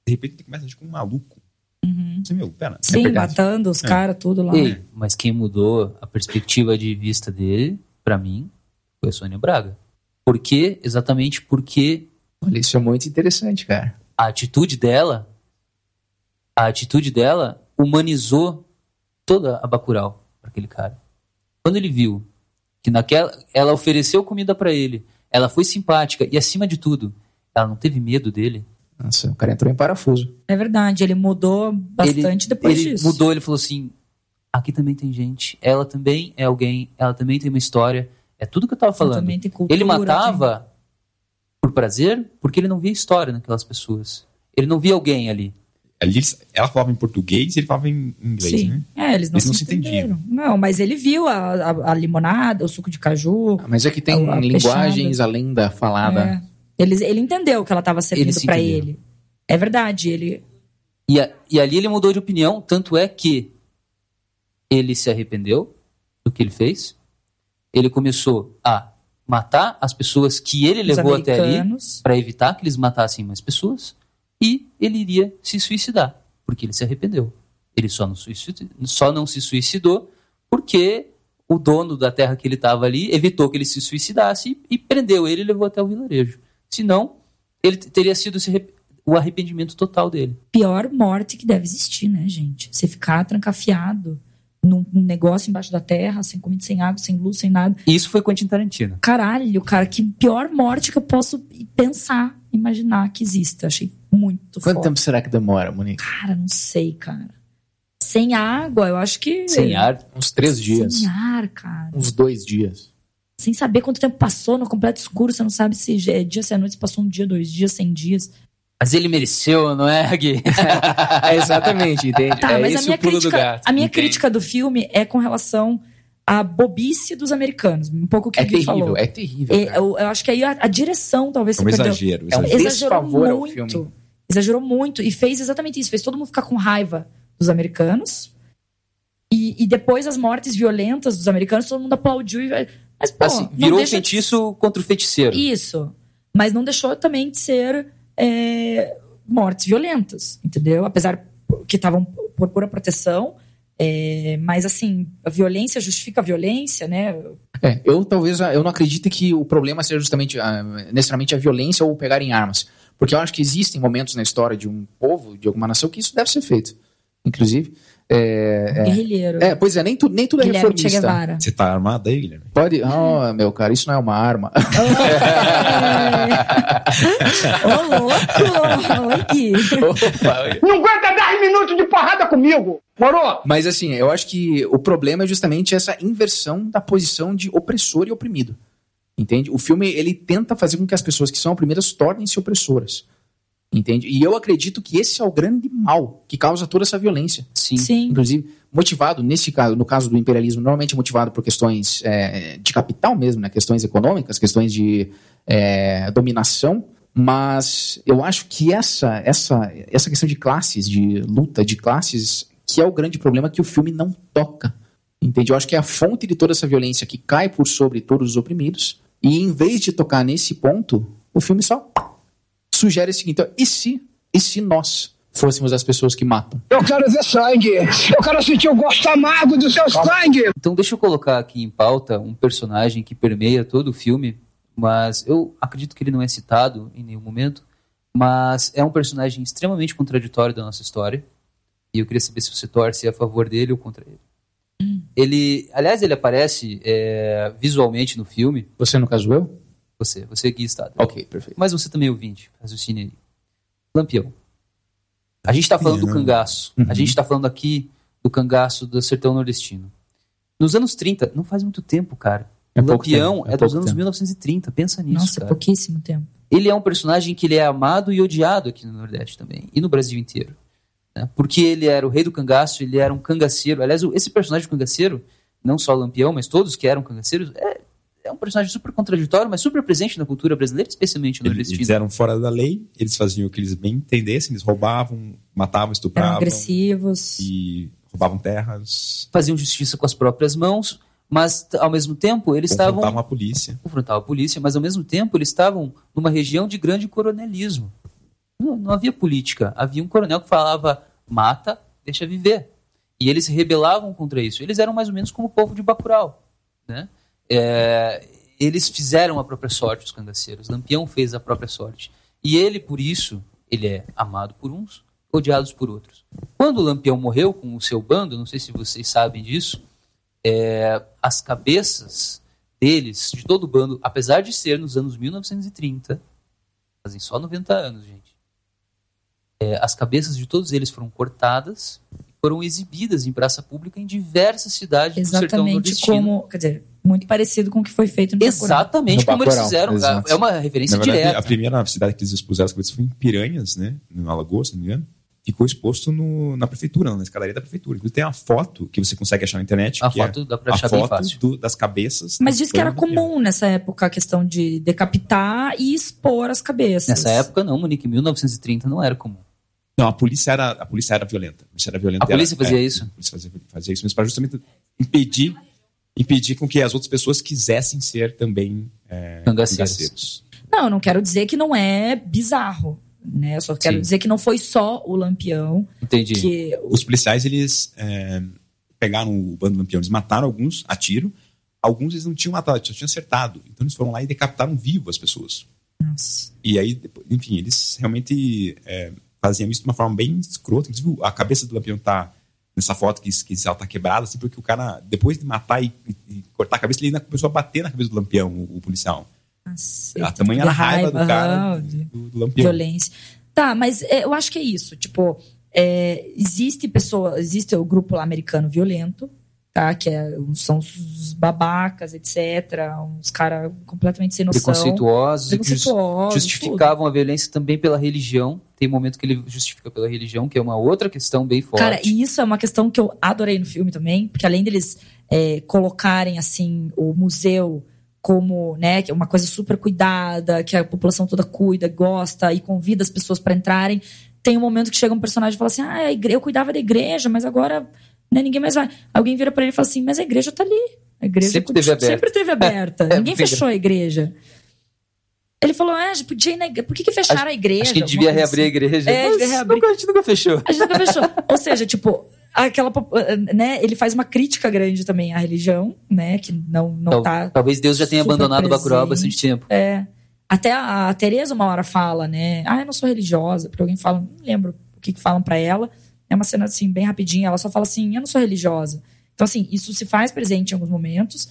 C: De repente ele começa a agir como um maluco.
B: Uhum.
C: Você, meu, pera, é
B: Sim,
C: verdade.
B: matando os
C: É.
B: caras, tudo lá.
D: Ei, mas quem mudou a perspectiva de vista dele, pra mim, foi a Sônia Braga. Por quê? Exatamente porque
E: Olha, isso é muito interessante, cara.
D: a atitude dela, a atitude dela humanizou toda a Bacurau para aquele cara. Quando ele viu que naquela, ela ofereceu comida para ele, ela foi simpática e acima de tudo, ela não teve medo dele.
E: Nossa, o cara entrou em parafuso.
B: É verdade, ele mudou bastante
D: ele,
B: depois
D: ele
B: disso.
D: mudou, ele falou assim: aqui também tem gente, ela também é alguém, ela também tem uma história. É tudo que eu tava
B: Ele
D: falando.
B: também tem cultura,
D: Ele matava por prazer porque ele não via história naquelas pessoas. Ele não via alguém ali.
C: Ali eles- ela falava em português e ele falava em inglês,
B: Sim.
C: né?
B: É, eles não,
C: Eles
B: se,
C: não se
B: entenderam. Não, mas ele viu a, a- a limonada, o suco de caju.
E: Mas é que tem
B: A- a
E: linguagens além da falada.
B: É. Ele, ele entendeu que ela estava servindo
D: entenderam.
B: ele. É verdade, ele.
D: E, a- e ali ele mudou de opinião, tanto é que ele se arrependeu do que ele fez. Ele começou a matar as pessoas que ele
B: os
D: levou até ali para evitar que eles matassem mais pessoas e ele iria se suicidar, porque ele se arrependeu. Ele só não, suicid- só não se suicidou porque o dono da terra que ele estava ali evitou que ele se suicidasse e prendeu ele e levou até o vilarejo. Senão, ele teria sido esse o arrependimento total dele.
B: Pior morte que deve existir, né, gente? Você ficar trancafiado num negócio embaixo da terra, sem comida, sem água, sem luz, sem nada.
D: Isso foi Quentin Tarantino.
B: Caralho, cara, que pior morte que eu posso pensar, imaginar que exista. Achei muito
E: Quanto
B: foda.
E: tempo será que demora, Monique?
B: Cara, não sei, cara. Sem água, eu acho que.
D: Sem ar.
E: Uns três dias.
B: Sem ar, cara.
E: Uns dois dias.
B: Sem saber quanto tempo passou no completo escuro, você não sabe se é dia, se é noite, se passou um dia, dois dias, cem dias.
D: Mas ele mereceu, não é, Gui?
E: É exatamente, entende?
B: Tá,
E: é
B: mas a minha,
E: o pulo do
B: crítica,
E: gato.
B: a minha
E: entende?
B: crítica do filme é com relação à bobice dos americanos. Um pouco o que
E: É
B: o Gui
E: terrível,
B: falou.
E: é terrível.
B: É,
E: cara.
B: eu, eu acho que aí a, a direção talvez
C: É um
B: se perdeu.
C: exagero.
E: É um
C: exagero.
B: Exagerou
E: desfavor ao
B: muito.
E: filme.
B: Exagerou muito. E fez exatamente isso. Fez todo mundo ficar com raiva dos americanos. E, e depois as mortes violentas dos americanos, todo mundo aplaudiu. E, mas, pô,
D: Assim, virou
B: deixa de
D: feitiço contra o feiticeiro.
B: Isso. Mas não deixou também de ser é, mortes violentas, entendeu? Apesar que estavam por pura proteção. é, mas assim, a violência justifica a violência, né?
E: É, eu talvez eu não acredite que o problema seja justamente ah, necessariamente a violência ou pegarem armas. Porque eu acho que existem momentos na história de um povo, de alguma nação, que isso deve ser feito. Inclusive. É, é,
B: Guerrilheiro.
E: é, pois é, nem, tu, nem tudo é
B: Guilherme
E: reformista.
C: Você tá armado aí, Guilherme?
E: Pode. Oh, meu cara, isso não é uma arma.
B: Ô, louco! Oi, Gui.
E: Opa,
F: Não aguenta 10 minutos de porrada comigo, moro?
E: Mas assim, eu acho que o problema é justamente essa inversão da posição de opressor e oprimido. Entende? O filme ele tenta fazer com que as pessoas que são oprimidas tornem-se opressoras. Entende? E eu acredito que esse é o grande mal que causa toda essa violência.
D: Sim.
B: Sim.
E: Inclusive, motivado, nesse caso, no caso do imperialismo, normalmente motivado por questões é, de capital mesmo, né? questões econômicas, questões de é, dominação. Mas eu acho que essa, essa, essa questão de classes, de luta de classes, que é o grande problema que o filme não toca. Entende? Eu acho que é a fonte de toda essa violência que cai por sobre todos os oprimidos. E em vez de tocar nesse ponto, o filme só sugere o seguinte: ó, e se, e se nós fôssemos as pessoas que matam?
F: Eu quero ver sangue. Eu quero sentir o gosto amargo do seu sangue.
D: Então deixa eu colocar aqui em pauta um personagem que permeia todo o filme, mas eu acredito que ele não é citado em nenhum momento, mas é um personagem extremamente contraditório da nossa história. E eu queria saber se você torce a favor dele ou contra ele. Ele, aliás, ele aparece é, visualmente no filme.
E: Você, no caso, eu?
D: Você, você aqui está.
E: Ok, perfeito.
D: Mas você também é ouvinte, raciocine aí. Lampião. A gente está falando do cangaço. A gente está falando aqui do cangaço do sertão nordestino. Nos anos 30, não faz muito tempo, cara.
E: É
D: o Lampião
E: tempo, é
D: é, dos anos
E: tempo.
D: 1930, pensa nisso,
B: Nossa,
D: cara.
B: pouquíssimo tempo.
D: Ele é um personagem que ele é amado e odiado aqui no Nordeste também, e no Brasil inteiro. Né? Porque ele era o rei do cangaço, ele era um cangaceiro. Aliás, esse personagem cangaceiro, não só o Lampião, mas todos que eram cangaceiros, é, é um personagem super contraditório, mas super presente na cultura brasileira, especialmente no
C: Eles,
D: nordestino.
C: eles eram fora da lei, eles faziam o que eles bem entendessem, eles roubavam, matavam,
B: Eram
C: estupravam
B: agressivos.
C: e roubavam terras,
D: faziam justiça com as próprias mãos, mas ao mesmo tempo eles estavam
C: confrontavam a polícia.
D: confrontavam a polícia, mas ao mesmo tempo eles estavam numa região de grande coronelismo. Não, não havia política, havia um coronel que falava mata, deixa viver. E eles se rebelavam contra isso. Eles eram mais ou menos como o povo de Bacurau, né? É, eles fizeram a própria sorte, os cangaceiros. Lampião fez a própria sorte. E ele, por isso, ele é amado por uns, odiados por outros. Quando Lampião morreu com o seu bando, não sei se vocês sabem disso, é, as cabeças deles, de todo o bando, apesar de ser nos anos 1930, fazem só 90 anos, gente, é, as cabeças de todos eles foram cortadas e foram exibidas em praça pública em diversas cidades do sertão
B: Exatamente
D: nordestino.
B: como. Quer dizer, muito parecido com o que foi feito no.
D: Exatamente
E: No
D: como eles fizeram.
E: exato.
D: É uma referência
C: Na verdade,
D: direta.
C: a primeira cidade que eles expuseram as cabeças foi em Piranhas, né? No Alagoas, se não me engano. Ficou exposto no- na prefeitura, na escadaria da prefeitura. Inclusive tem uma foto que você consegue achar na internet.
D: A
C: que
D: foto
C: é
D: dá pra
C: a
D: achar bem
C: foto
D: fácil.
C: do- das cabeças.
B: Mas diz que era comum nessa época a questão de decapitar e expor as cabeças.
D: Nessa época, não, Monique, em 1930 não era comum.
C: Não, a polícia era, a polícia era violenta. A polícia era violenta.
D: A polícia
C: era-
D: fazia
C: é,
D: isso?
C: A polícia fazia, fazia isso, mas para justamente impedir, impedir com que as outras pessoas quisessem ser também é,
D: Cangaceiros.
C: cangaceiros.
B: Não, eu não quero dizer que não é bizarro. Né? Eu só quero
D: Sim.
B: dizer que não foi só o Lampião
D: Entendi.
B: que.
C: Os policiais, eles é, pegaram o bando lampião, eles mataram alguns a tiro, alguns eles não tinham matado, eles só tinham acertado. Então eles foram lá e decapitaram vivo as pessoas.
B: Nossa.
C: E aí, enfim, eles realmente é, faziam isso de uma forma bem escrota. Inclusive, a cabeça do lampião tá nessa foto que, que ela tá quebrada, assim, porque o cara, depois de matar e, e- cortar a cabeça, ele ainda começou a bater na cabeça do lampião, o, o policial.
B: Nossa,
C: A tamanha
B: de
C: raiva do cara,
B: de
C: do, do lampião.
B: violência. Tá, mas é, eu acho que é isso. Tipo, é, existe pessoa, existe o grupo lá americano violento, tá? Que é- são os babacas, etc. Uns caras completamente sem noção.
D: Preconceituosos,
B: Preconceituosos.
D: justificavam a violência também pela religião. Tem um momento que ele justifica pela religião, que é uma outra questão bem forte.
B: Cara, e isso é uma questão que eu adorei no filme também, porque além deles é, colocarem assim o museu como, né, que é uma coisa super cuidada, que a população toda cuida, gosta e convida as pessoas pra entrarem, tem um momento que chega um personagem e fala assim: "Ah, igre- eu cuidava da igreja, mas agora né, ninguém mais vai". Alguém vira pra ele e fala assim: "Mas a igreja tá ali. A igreja
D: Sempre
B: continua-
D: teve aberta."
B: Sempre teve aberta.
D: É,
B: ninguém fechou a igreja. Ele falou: "Ah, gente podia ir na igreja. Por que, que fecharam a igreja?"
D: Acho que devia reabrir a
B: assim.
D: igreja.
B: É,
D: Mas
B: devia reabrir.
D: nunca- a gente nunca fechou.
B: A gente nunca fechou. Ou seja, tipo, aquela. pop- Né, ele faz uma crítica grande também à religião, né? Que não, não
D: Tal-
B: tá.
D: Talvez Deus já tenha abandonado o Bacurau há
B: presente.
D: bastante tempo.
B: É. Até a, a Tereza uma hora fala, né? Ah, eu não sou religiosa. Porque alguém fala, não lembro o que, que falam pra ela. É uma cena assim, bem rapidinha. Ela só fala assim: eu não sou religiosa. Então, assim, isso se faz presente em alguns momentos.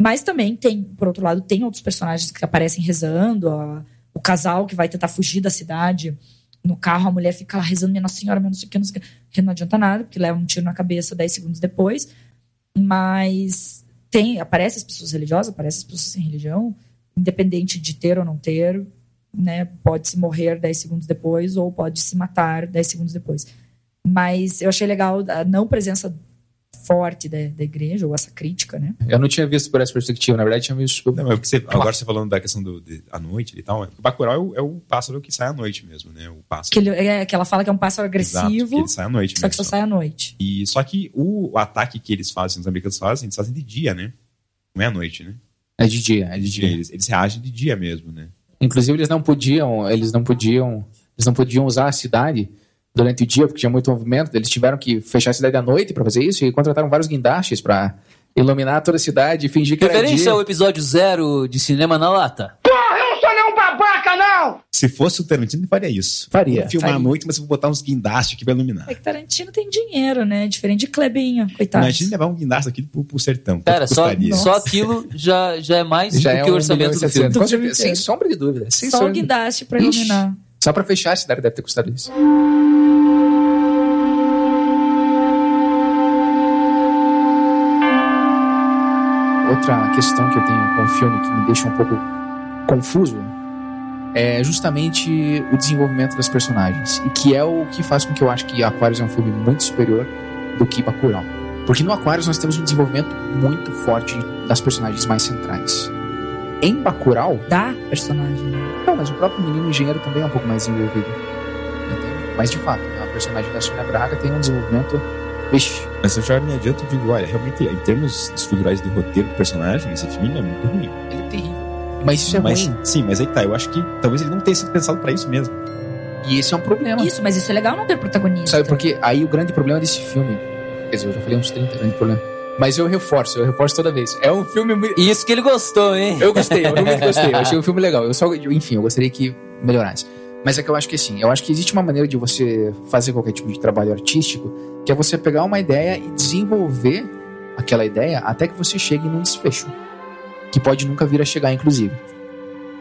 B: Mas também tem, por outro lado, tem outros personagens que aparecem rezando. a- o casal que vai tentar fugir da cidade no carro, a mulher fica lá rezando, minha Nossa Senhora, meu não sei o que, não sei o que. Que não adianta nada, porque leva um tiro na cabeça 10 segundos depois. Mas tem, aparece as pessoas religiosas, aparece as pessoas sem religião, independente de ter ou não ter. né, pode se morrer 10 segundos depois ou pode se matar 10 segundos depois. Mas eu achei legal a não presença forte da, da igreja, ou essa crítica, né?
E: Eu não tinha visto por essa perspectiva, na verdade tinha visto.
C: Não, é porque você, agora você falando da questão do, de, à noite e tal, o Bacurau é o, é o pássaro que sai à noite mesmo, né? O pássaro.
B: Que, ele, é, que ela fala que é um pássaro
C: Exato,
B: agressivo,
C: que ele sai à noite
B: só que só
C: mesmo.
B: sai à noite.
C: E, só que o, o ataque que eles fazem, os americanos fazem, eles fazem de dia, né? Não é à noite, né?
E: É de dia, é de dia.
C: Eles, eles reagem de dia mesmo, né?
E: Inclusive eles não podiam, eles não podiam, eles não podiam usar a cidade durante o dia porque tinha muito movimento. Eles tiveram que fechar a cidade à noite para fazer isso e contrataram vários guindastes para iluminar toda a cidade e fingir que era
D: Referência
E: dia.
D: ao episódio zero de Cinema na Lata.
F: Porra, eu não sou nenhum babaca, não!
C: Se fosse o Tarantino, faria isso.
E: Faria,
C: Vou filmar
E: faria.
C: à noite, mas eu vou botar uns guindastes aqui pra iluminar.
B: É que Tarantino tem dinheiro, né? Diferente de Clebinho, coitado.
C: Imagina levar um guindaste aqui pro, pro sertão.
D: Cara, só, só aquilo já, já é mais
E: Já
D: do
E: é
D: que o
E: um
D: orçamento do filme.
E: sem sombra de dúvida. Sem
B: Só
E: sombra
B: guindaste pra
E: Ixi. Só para fechar a cidade deve ter custado isso. Outra questão que eu tenho com o filme que me deixa um pouco confuso é justamente o desenvolvimento das personagens. E que é o que faz com que eu acho que Aquarius é um filme muito superior do que Bacurau. Porque no Aquarius nós temos um desenvolvimento muito forte das personagens mais centrais. Em Bacurau,
B: Da personagem.
E: não, mas o próprio menino engenheiro também é um pouco mais desenvolvido. Entende? Mas de fato, a personagem da Sônia Braga tem um desenvolvimento. Vixe,
C: Mas eu já me adianto, eu digo, olha, realmente, em termos estruturais de roteiro do personagem, esse filme é muito ruim.
E: ele é terrível. Mas isso é
C: mas,
E: ruim.
C: Sim, mas aí tá, eu acho que talvez ele não tenha sido pensado pra isso mesmo.
E: E esse é um problema.
B: Isso, mas isso é legal não ter protagonista.
E: Sabe porque aí o grande problema desse filme. Quer dizer, eu já falei uns 30 grandes problemas. Mas eu reforço, eu reforço toda vez. É um filme muito.
D: Isso que ele gostou, hein?
E: Eu gostei, eu realmente gostei. Eu achei o filme legal. Eu só, enfim, eu gostaria que melhorasse. Mas é que eu acho que assim, eu acho que existe uma maneira de você fazer qualquer tipo de trabalho artístico, que é você pegar uma ideia e desenvolver aquela ideia até que você chegue num desfecho. Que pode nunca vir a chegar, inclusive.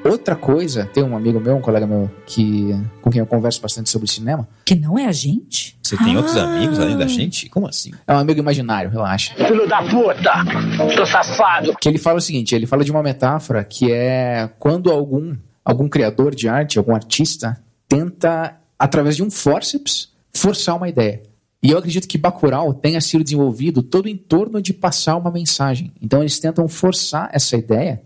E: Outra coisa, tem um amigo meu, um colega meu, que, com quem eu converso bastante sobre cinema,
B: Que não é a gente?
C: Você tem outros
B: Ah.
C: amigos além da gente? Como assim?
E: é um amigo imaginário, relaxa.
F: Filho da puta! Tô safado!
E: que ele fala o seguinte, ele fala de uma metáfora que é quando algum algum criador de arte, algum artista tenta através de um forceps forçar uma ideia. E eu acredito que Bacurau tenha sido desenvolvido todo em torno de passar uma mensagem. Então eles tentam forçar essa ideia,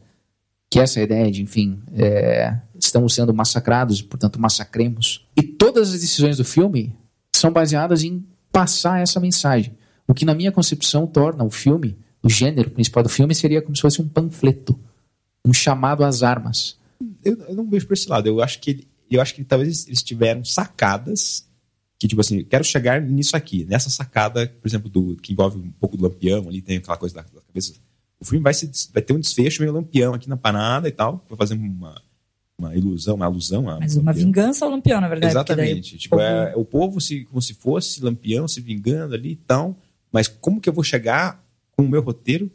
E: que é essa ideia de, enfim, é, estamos sendo massacrados, portanto massacremos. E todas as decisões do filme são baseadas em passar essa mensagem. O que na minha concepção torna o filme, o gênero principal do filme seria como se fosse um panfleto, um chamado às armas.
C: Eu, eu não vejo por esse lado. Eu acho que eu acho que talvez eles tiveram sacadas que, tipo assim, quero chegar nisso aqui. Nessa sacada, por exemplo, do, que envolve um pouco do lampião ali, tem aquela coisa da, da cabeça. O filme vai, se, vai ter um desfecho meio lampião aqui na parada e tal, vai fazer uma, uma ilusão, uma alusão a
B: Mas uma
C: lampião.
B: vingança ao Lampião, na verdade. porque daí
C: Exatamente. Tipo,
B: o
C: é,
B: povo-
C: o povo se, como se fosse lampião se vingando ali e tal. Mas como que eu vou chegar com o meu roteiro,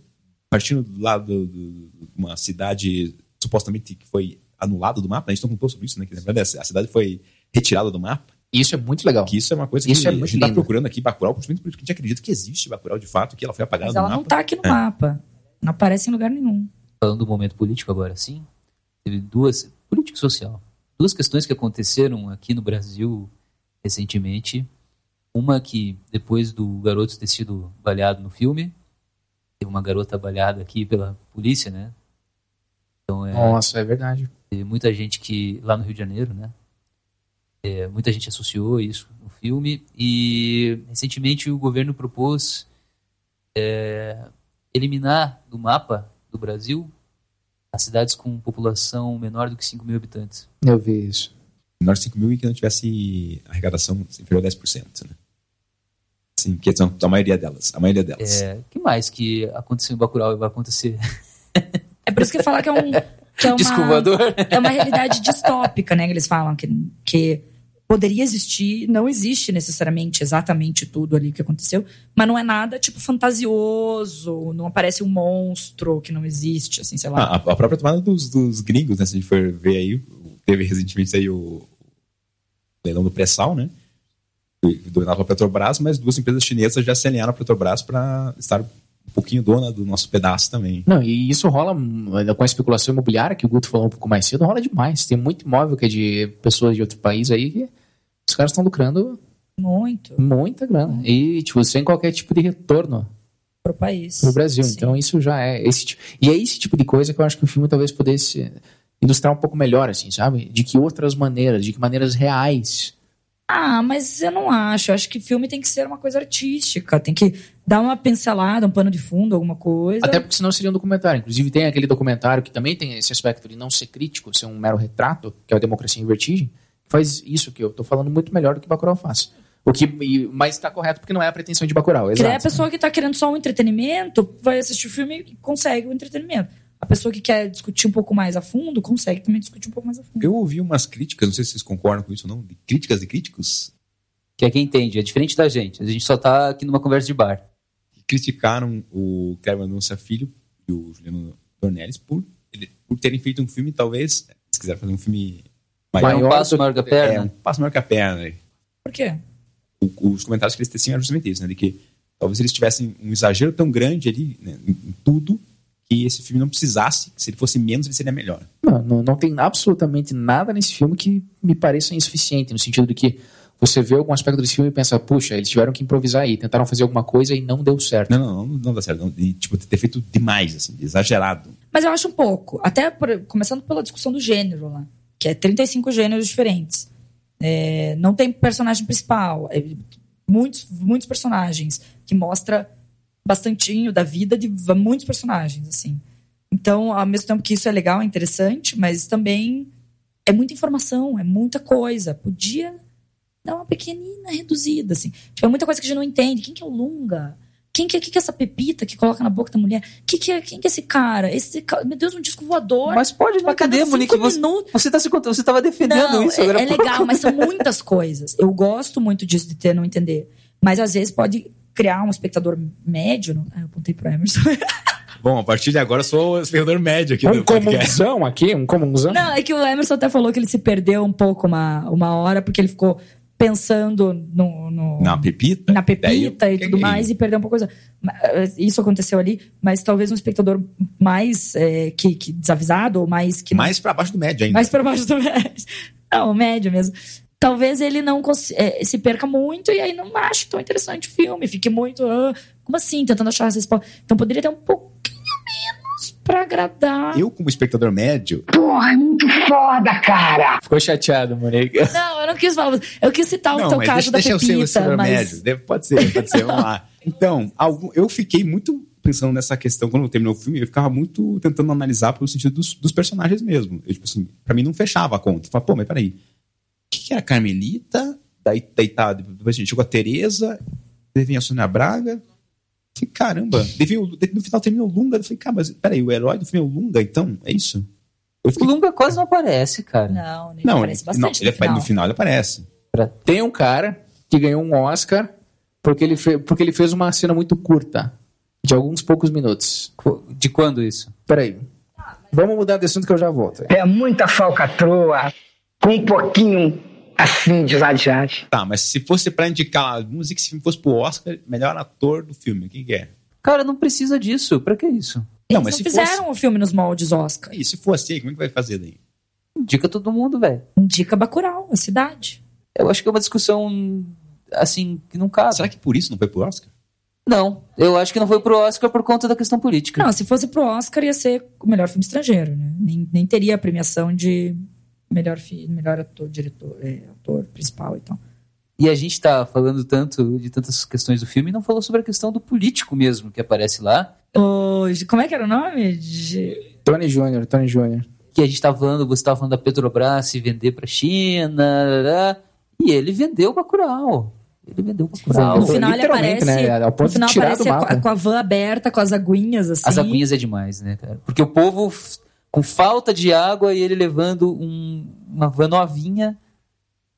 C: partindo do lado de uma cidade supostamente que foi anulada do mapa? A gente não contou sobre isso, né? Que na verdade a cidade foi retirada do mapa.
E: Isso é muito legal.
C: Que isso é uma coisa
E: Isso
C: que
E: é
C: a gente tá
E: lindo.
C: procurando aqui, Bacurau, principalmente porque a gente acredita que existe Bacurau de fato, que ela foi apagada
B: Mas
C: do
B: ela não tá aqui no
C: É.
B: mapa. Não aparece em lugar nenhum.
D: Falando do momento político agora, sim. Teve duas. Político e social. Duas questões que aconteceram aqui no Brasil recentemente. Uma que, depois do garoto ter sido baleado no filme, teve uma garota baleada aqui pela polícia, né? Então é.
E: Nossa, é verdade.
D: Teve muita gente que lá no Rio de Janeiro, né? É, muita gente associou isso no filme e recentemente o governo propôs é, eliminar do mapa do Brasil as cidades com população menor do que 5 mil habitantes.
E: Eu vi isso.
C: Menor de 5 mil e que não tivesse arrecadação inferior a 10%. Né? Sim, que são a maioria delas. A maioria delas.
D: É, que mais que aconteceu em Bacurau e vai acontecer?
B: É por isso que fala que é um. Que é uma,
D: Desculpador.
B: é uma realidade distópica, né? Que eles falam que, que poderia existir, não existe necessariamente exatamente tudo ali que aconteceu, mas não é nada tipo fantasioso, não aparece um monstro que não existe, assim, sei lá.
C: Ah, a, a própria tomada dos, dos gringos, né? Se a gente for ver aí, teve recentemente aí o leilão do pré-sal, né? Dominado pela Petrobras, mas duas empresas chinesas já se alinharam à Petrobras para estar pouquinho dona do nosso pedaço também.
E: Não, e isso rola com a especulação imobiliária, que o Guto falou um pouco mais cedo, rola demais. Tem muito imóvel que é de pessoas de outro país aí que os caras estão lucrando
B: Muito
E: muita grana. E, tipo, sem qualquer tipo de retorno
B: pro país.
E: pro Brasil.
B: Sim.
E: Então isso já é. Esse, e é esse tipo de coisa que eu acho que o filme talvez pudesse ilustrar um pouco melhor, assim, sabe? De que outras maneiras, de que maneiras reais.
B: Ah, mas eu não acho. Eu acho que filme tem que ser uma coisa artística. Tem que dar uma pincelada, um pano de fundo, alguma coisa.
E: Até porque senão seria um documentário. Inclusive tem aquele documentário que também tem esse aspecto de não ser crítico, ser um mero retrato, que é o Democracia em Vertigem, faz isso que eu tô falando muito melhor do que Bacurau faz. O que, e- mas está correto porque não é a pretensão de Bacurau,
B: Que daí a
E: exato.
B: pessoa que tá querendo só um entretenimento vai assistir o filme e consegue o entretenimento. A pessoa que quer discutir um pouco mais a fundo consegue também discutir um pouco mais a fundo.
C: Eu ouvi umas críticas, não sei se vocês concordam com isso ou não, de críticas de críticos,
D: Que é quem entende, é diferente da gente. A gente só tá aqui numa conversa de bar.
C: criticaram o Cleber Mendonça Filho e o Juliano Dornelles por, por terem feito um filme, talvez, se quiser fazer um filme
D: Mas
C: maior,
D: um passo maior que a
C: é, um
D: perna.
C: passo maior que a perna.
B: Por quê?
C: O- os comentários que eles teciam eram justamente isso, né? De que talvez eles tivessem um exagero tão grande ali né, em, em tudo que esse filme não precisasse, que se ele fosse menos, ele seria melhor.
E: Não, não, não tem absolutamente nada nesse filme que me pareça insuficiente, no sentido de que você vê algum aspecto desse filme e pensa, puxa, eles tiveram que improvisar aí, tentaram fazer alguma coisa e não deu certo.
C: Não, não, não, não dá certo. Não, e, tipo, ter feito demais, assim, exagerado.
B: Mas eu acho um pouco. Até por- começando pela discussão do gênero lá, que é 35 gêneros diferentes. É, não tem personagem principal. é muitos, muitos personagens que mostra bastantinho da vida de muitos personagens, assim. Então, ao mesmo tempo que isso é legal, é interessante, mas também é muita informação, é muita coisa. Podia dar uma pequenina reduzida, assim. Tipo, é muita coisa que a gente não entende. Quem que é o Lunga? Quem que, é- que, é essa pepita que coloca na boca da mulher? Que que é, quem que é esse cara? Esse Meu Deus, um disco voador.
D: Mas pode, cadê,
B: cinco
D: Monique? Você, você, tá se contando, você tava defendendo
B: Não,
D: isso
B: é,
D: agora.
B: é
D: pouco.
B: legal, mas são muitas coisas. Eu gosto muito disso, de ter não entender. Mas às vezes pode criar um espectador médio. Não? Ah, eu apontei pro Emerson.
C: Bom, a partir de agora eu sou o espectador médio aqui
E: Um
C: do podcast.
E: comunzão aqui, um comunzão.
B: Não, é que o Emerson até falou que ele se perdeu um pouco uma, uma hora, porque ele ficou pensando no, no-
C: Na pepita?
B: na pepita e tudo mais e perdeu um pouco coisa. Mas, Isso aconteceu ali, mas talvez um espectador mais é, que, que desavisado ou mais que
C: Mais pra baixo do médio ainda.
B: mais para baixo do médio. Não, médio mesmo. Talvez ele não é, se perca muito e aí não ache tão interessante o filme. Fique muito. ah, como assim? Tentando achar as respostas. Então poderia ter um menos pra agradar.
C: Eu, como espectador médio,
F: Porra, é muito foda, cara!
E: Ficou chateado, Monique.
B: Não, eu não quis falar. Eu quis citar o
C: não,
B: teu
C: mas
B: caso
C: deixa,
B: da
C: deixa eu ser o
B: Pepita,
C: espectador
B: mas.
C: médio. Deve- Pode ser, pode ser. Vamos lá. Então, algum- eu fiquei muito pensando nessa questão. Quando eu terminou o filme, eu ficava muito tentando analisar pelo sentido dos, dos personagens mesmo. Eu, tipo assim, pra mim não fechava a conta. Eu falava, pô, mas peraí. O que, que era a Carmelita? Daí, daí tá, depois a gente chegou a Tereza, daí vem a Sônia Braga. Falei, caramba, no final terminou o Lunga. Eu falei, cara, mas peraí, o herói do filme é o Lunga, então? É isso? Eu
D: O
C: fiquei,
D: Lunga quase não aparece, cara.
B: Não, ele
C: não,
B: aparece
C: não,
B: bastante
C: ele,
B: no final.
C: no final ele aparece.
E: Tem um cara que ganhou um Oscar porque ele, fe- porque ele fez uma cena muito curta, de alguns poucos minutos.
D: De quando isso?
E: Peraí. Vamos mudar de assunto que eu já volto.
F: É muita falcatrua, com um pouquinho assim de exagerado.
C: Tá, mas se fosse pra indicar, vamos dizer que se filme fosse pro Oscar, melhor ator do filme, quem que é?
D: Cara, não precisa disso. Pra que isso?
B: Eles
C: Não,
B: não,
C: mas se
B: fizeram o filme nos moldes Oscar.
C: E se fosse aí, como é que vai fazer daí?
D: Indica todo mundo, velho.
B: Indica Bacurau, a cidade.
D: Eu acho que é uma discussão, assim, que não cabe.
C: Será que por isso não foi pro Oscar?
D: Não, eu acho que não foi pro Oscar por conta da questão política.
B: Não, se fosse pro Oscar, ia ser o melhor filme estrangeiro, né? Nem, nem teria a premiação de melhor, fi- melhor ator, diretor, é, ator principal e tal.
D: E a gente tá falando tanto de tantas questões do filme e não falou sobre a questão do político mesmo que aparece lá.
B: Hoje, como é que era o nome? De-
E: Tony Júnior, Tony Júnior.
D: Que a gente tava falando, você tava falando da Petrobras se vender pra China, lá, lá, e ele vendeu o Bacurau. Ele vendeu o Bacurau.
B: No final ele aparece,
E: né? Ao ponto
B: no final aparece com a, a van aberta, com as aguinhas, assim.
D: As aguinhas é demais, né, cara? Porque o povo com falta de água e ele levando um- uma van novinha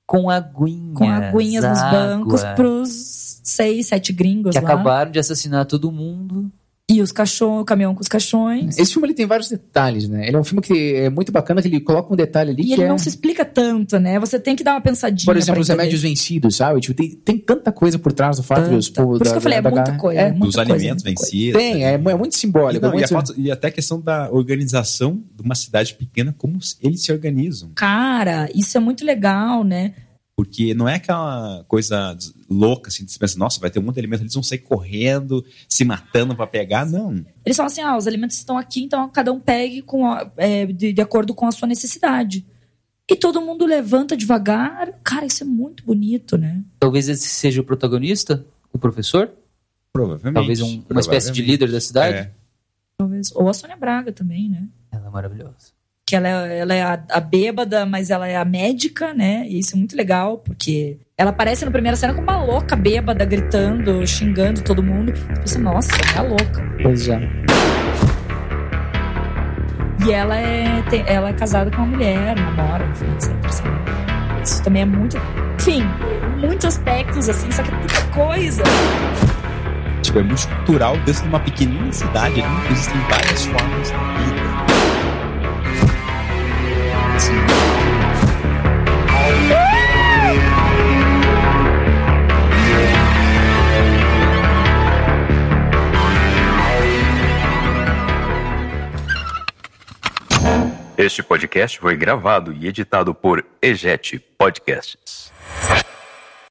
D: com aguinhas.
B: Com aguinhas nos
D: água,
B: bancos pros seis, sete gringos
D: Que
B: lá.
D: acabaram de assassinar todo mundo.
B: E os caixões, o caminhão com os caixões.
E: Esse filme ele tem vários detalhes, né? Ele é um filme que é muito bacana, que ele coloca um detalhe ali
B: E
E: que
B: ele
E: é...
B: não se explica tanto, né? Você tem que dar uma pensadinha.
E: Por exemplo, os remédios vencidos, sabe? Tipo, tem, tem tanta coisa por trás do fato dos povos
B: Por isso que eu falei, é muita coisa.
E: É,
B: muita
C: Dos
B: coisa,
C: alimentos vencidos.
E: tem, é, mu- é muito
C: E,
E: simbólico.
C: não,
E: é
C: e, a
E: muito...
C: falta- e até a questão da organização de uma cidade pequena, como eles se organizam.
B: Cara, isso é muito legal, né?
C: Porque não é aquela coisa louca, assim, de você pensa, nossa, vai ter um monte de alimento, eles vão sair correndo, se matando pra pegar. Não.
B: Eles falam assim: ah, os alimentos estão aqui, então cada um pegue com a- é, de, de acordo com a sua necessidade. E todo mundo levanta devagar. Cara, isso é muito bonito, né?
D: Talvez esse seja o protagonista, o professor?
C: Provavelmente.
D: Talvez um- uma espécie de
C: Provavelmente.
D: líder da cidade?
C: É.
B: Talvez. Ou a Sônia Braga também, né?
D: Ela é maravilhosa.
B: Que ela é, ela é a, a bêbada, mas ela é a médica, né? E isso é muito legal, porque ela aparece na primeira cena com uma louca bêbada, gritando, xingando todo mundo. Você pensa, nossa, é a louca.
E: Pois é.
B: E ela é, tem- ela é casada com uma mulher, namora, enfim, etc. assim. Isso também é muito. Enfim, muitos aspectos, assim, só que é tanta coisa.
C: Tipo, é muito cultural dentro de uma pequenina cidade ali, existem várias formas de vida.
G: Este podcast foi gravado e editado por Egete Podcasts.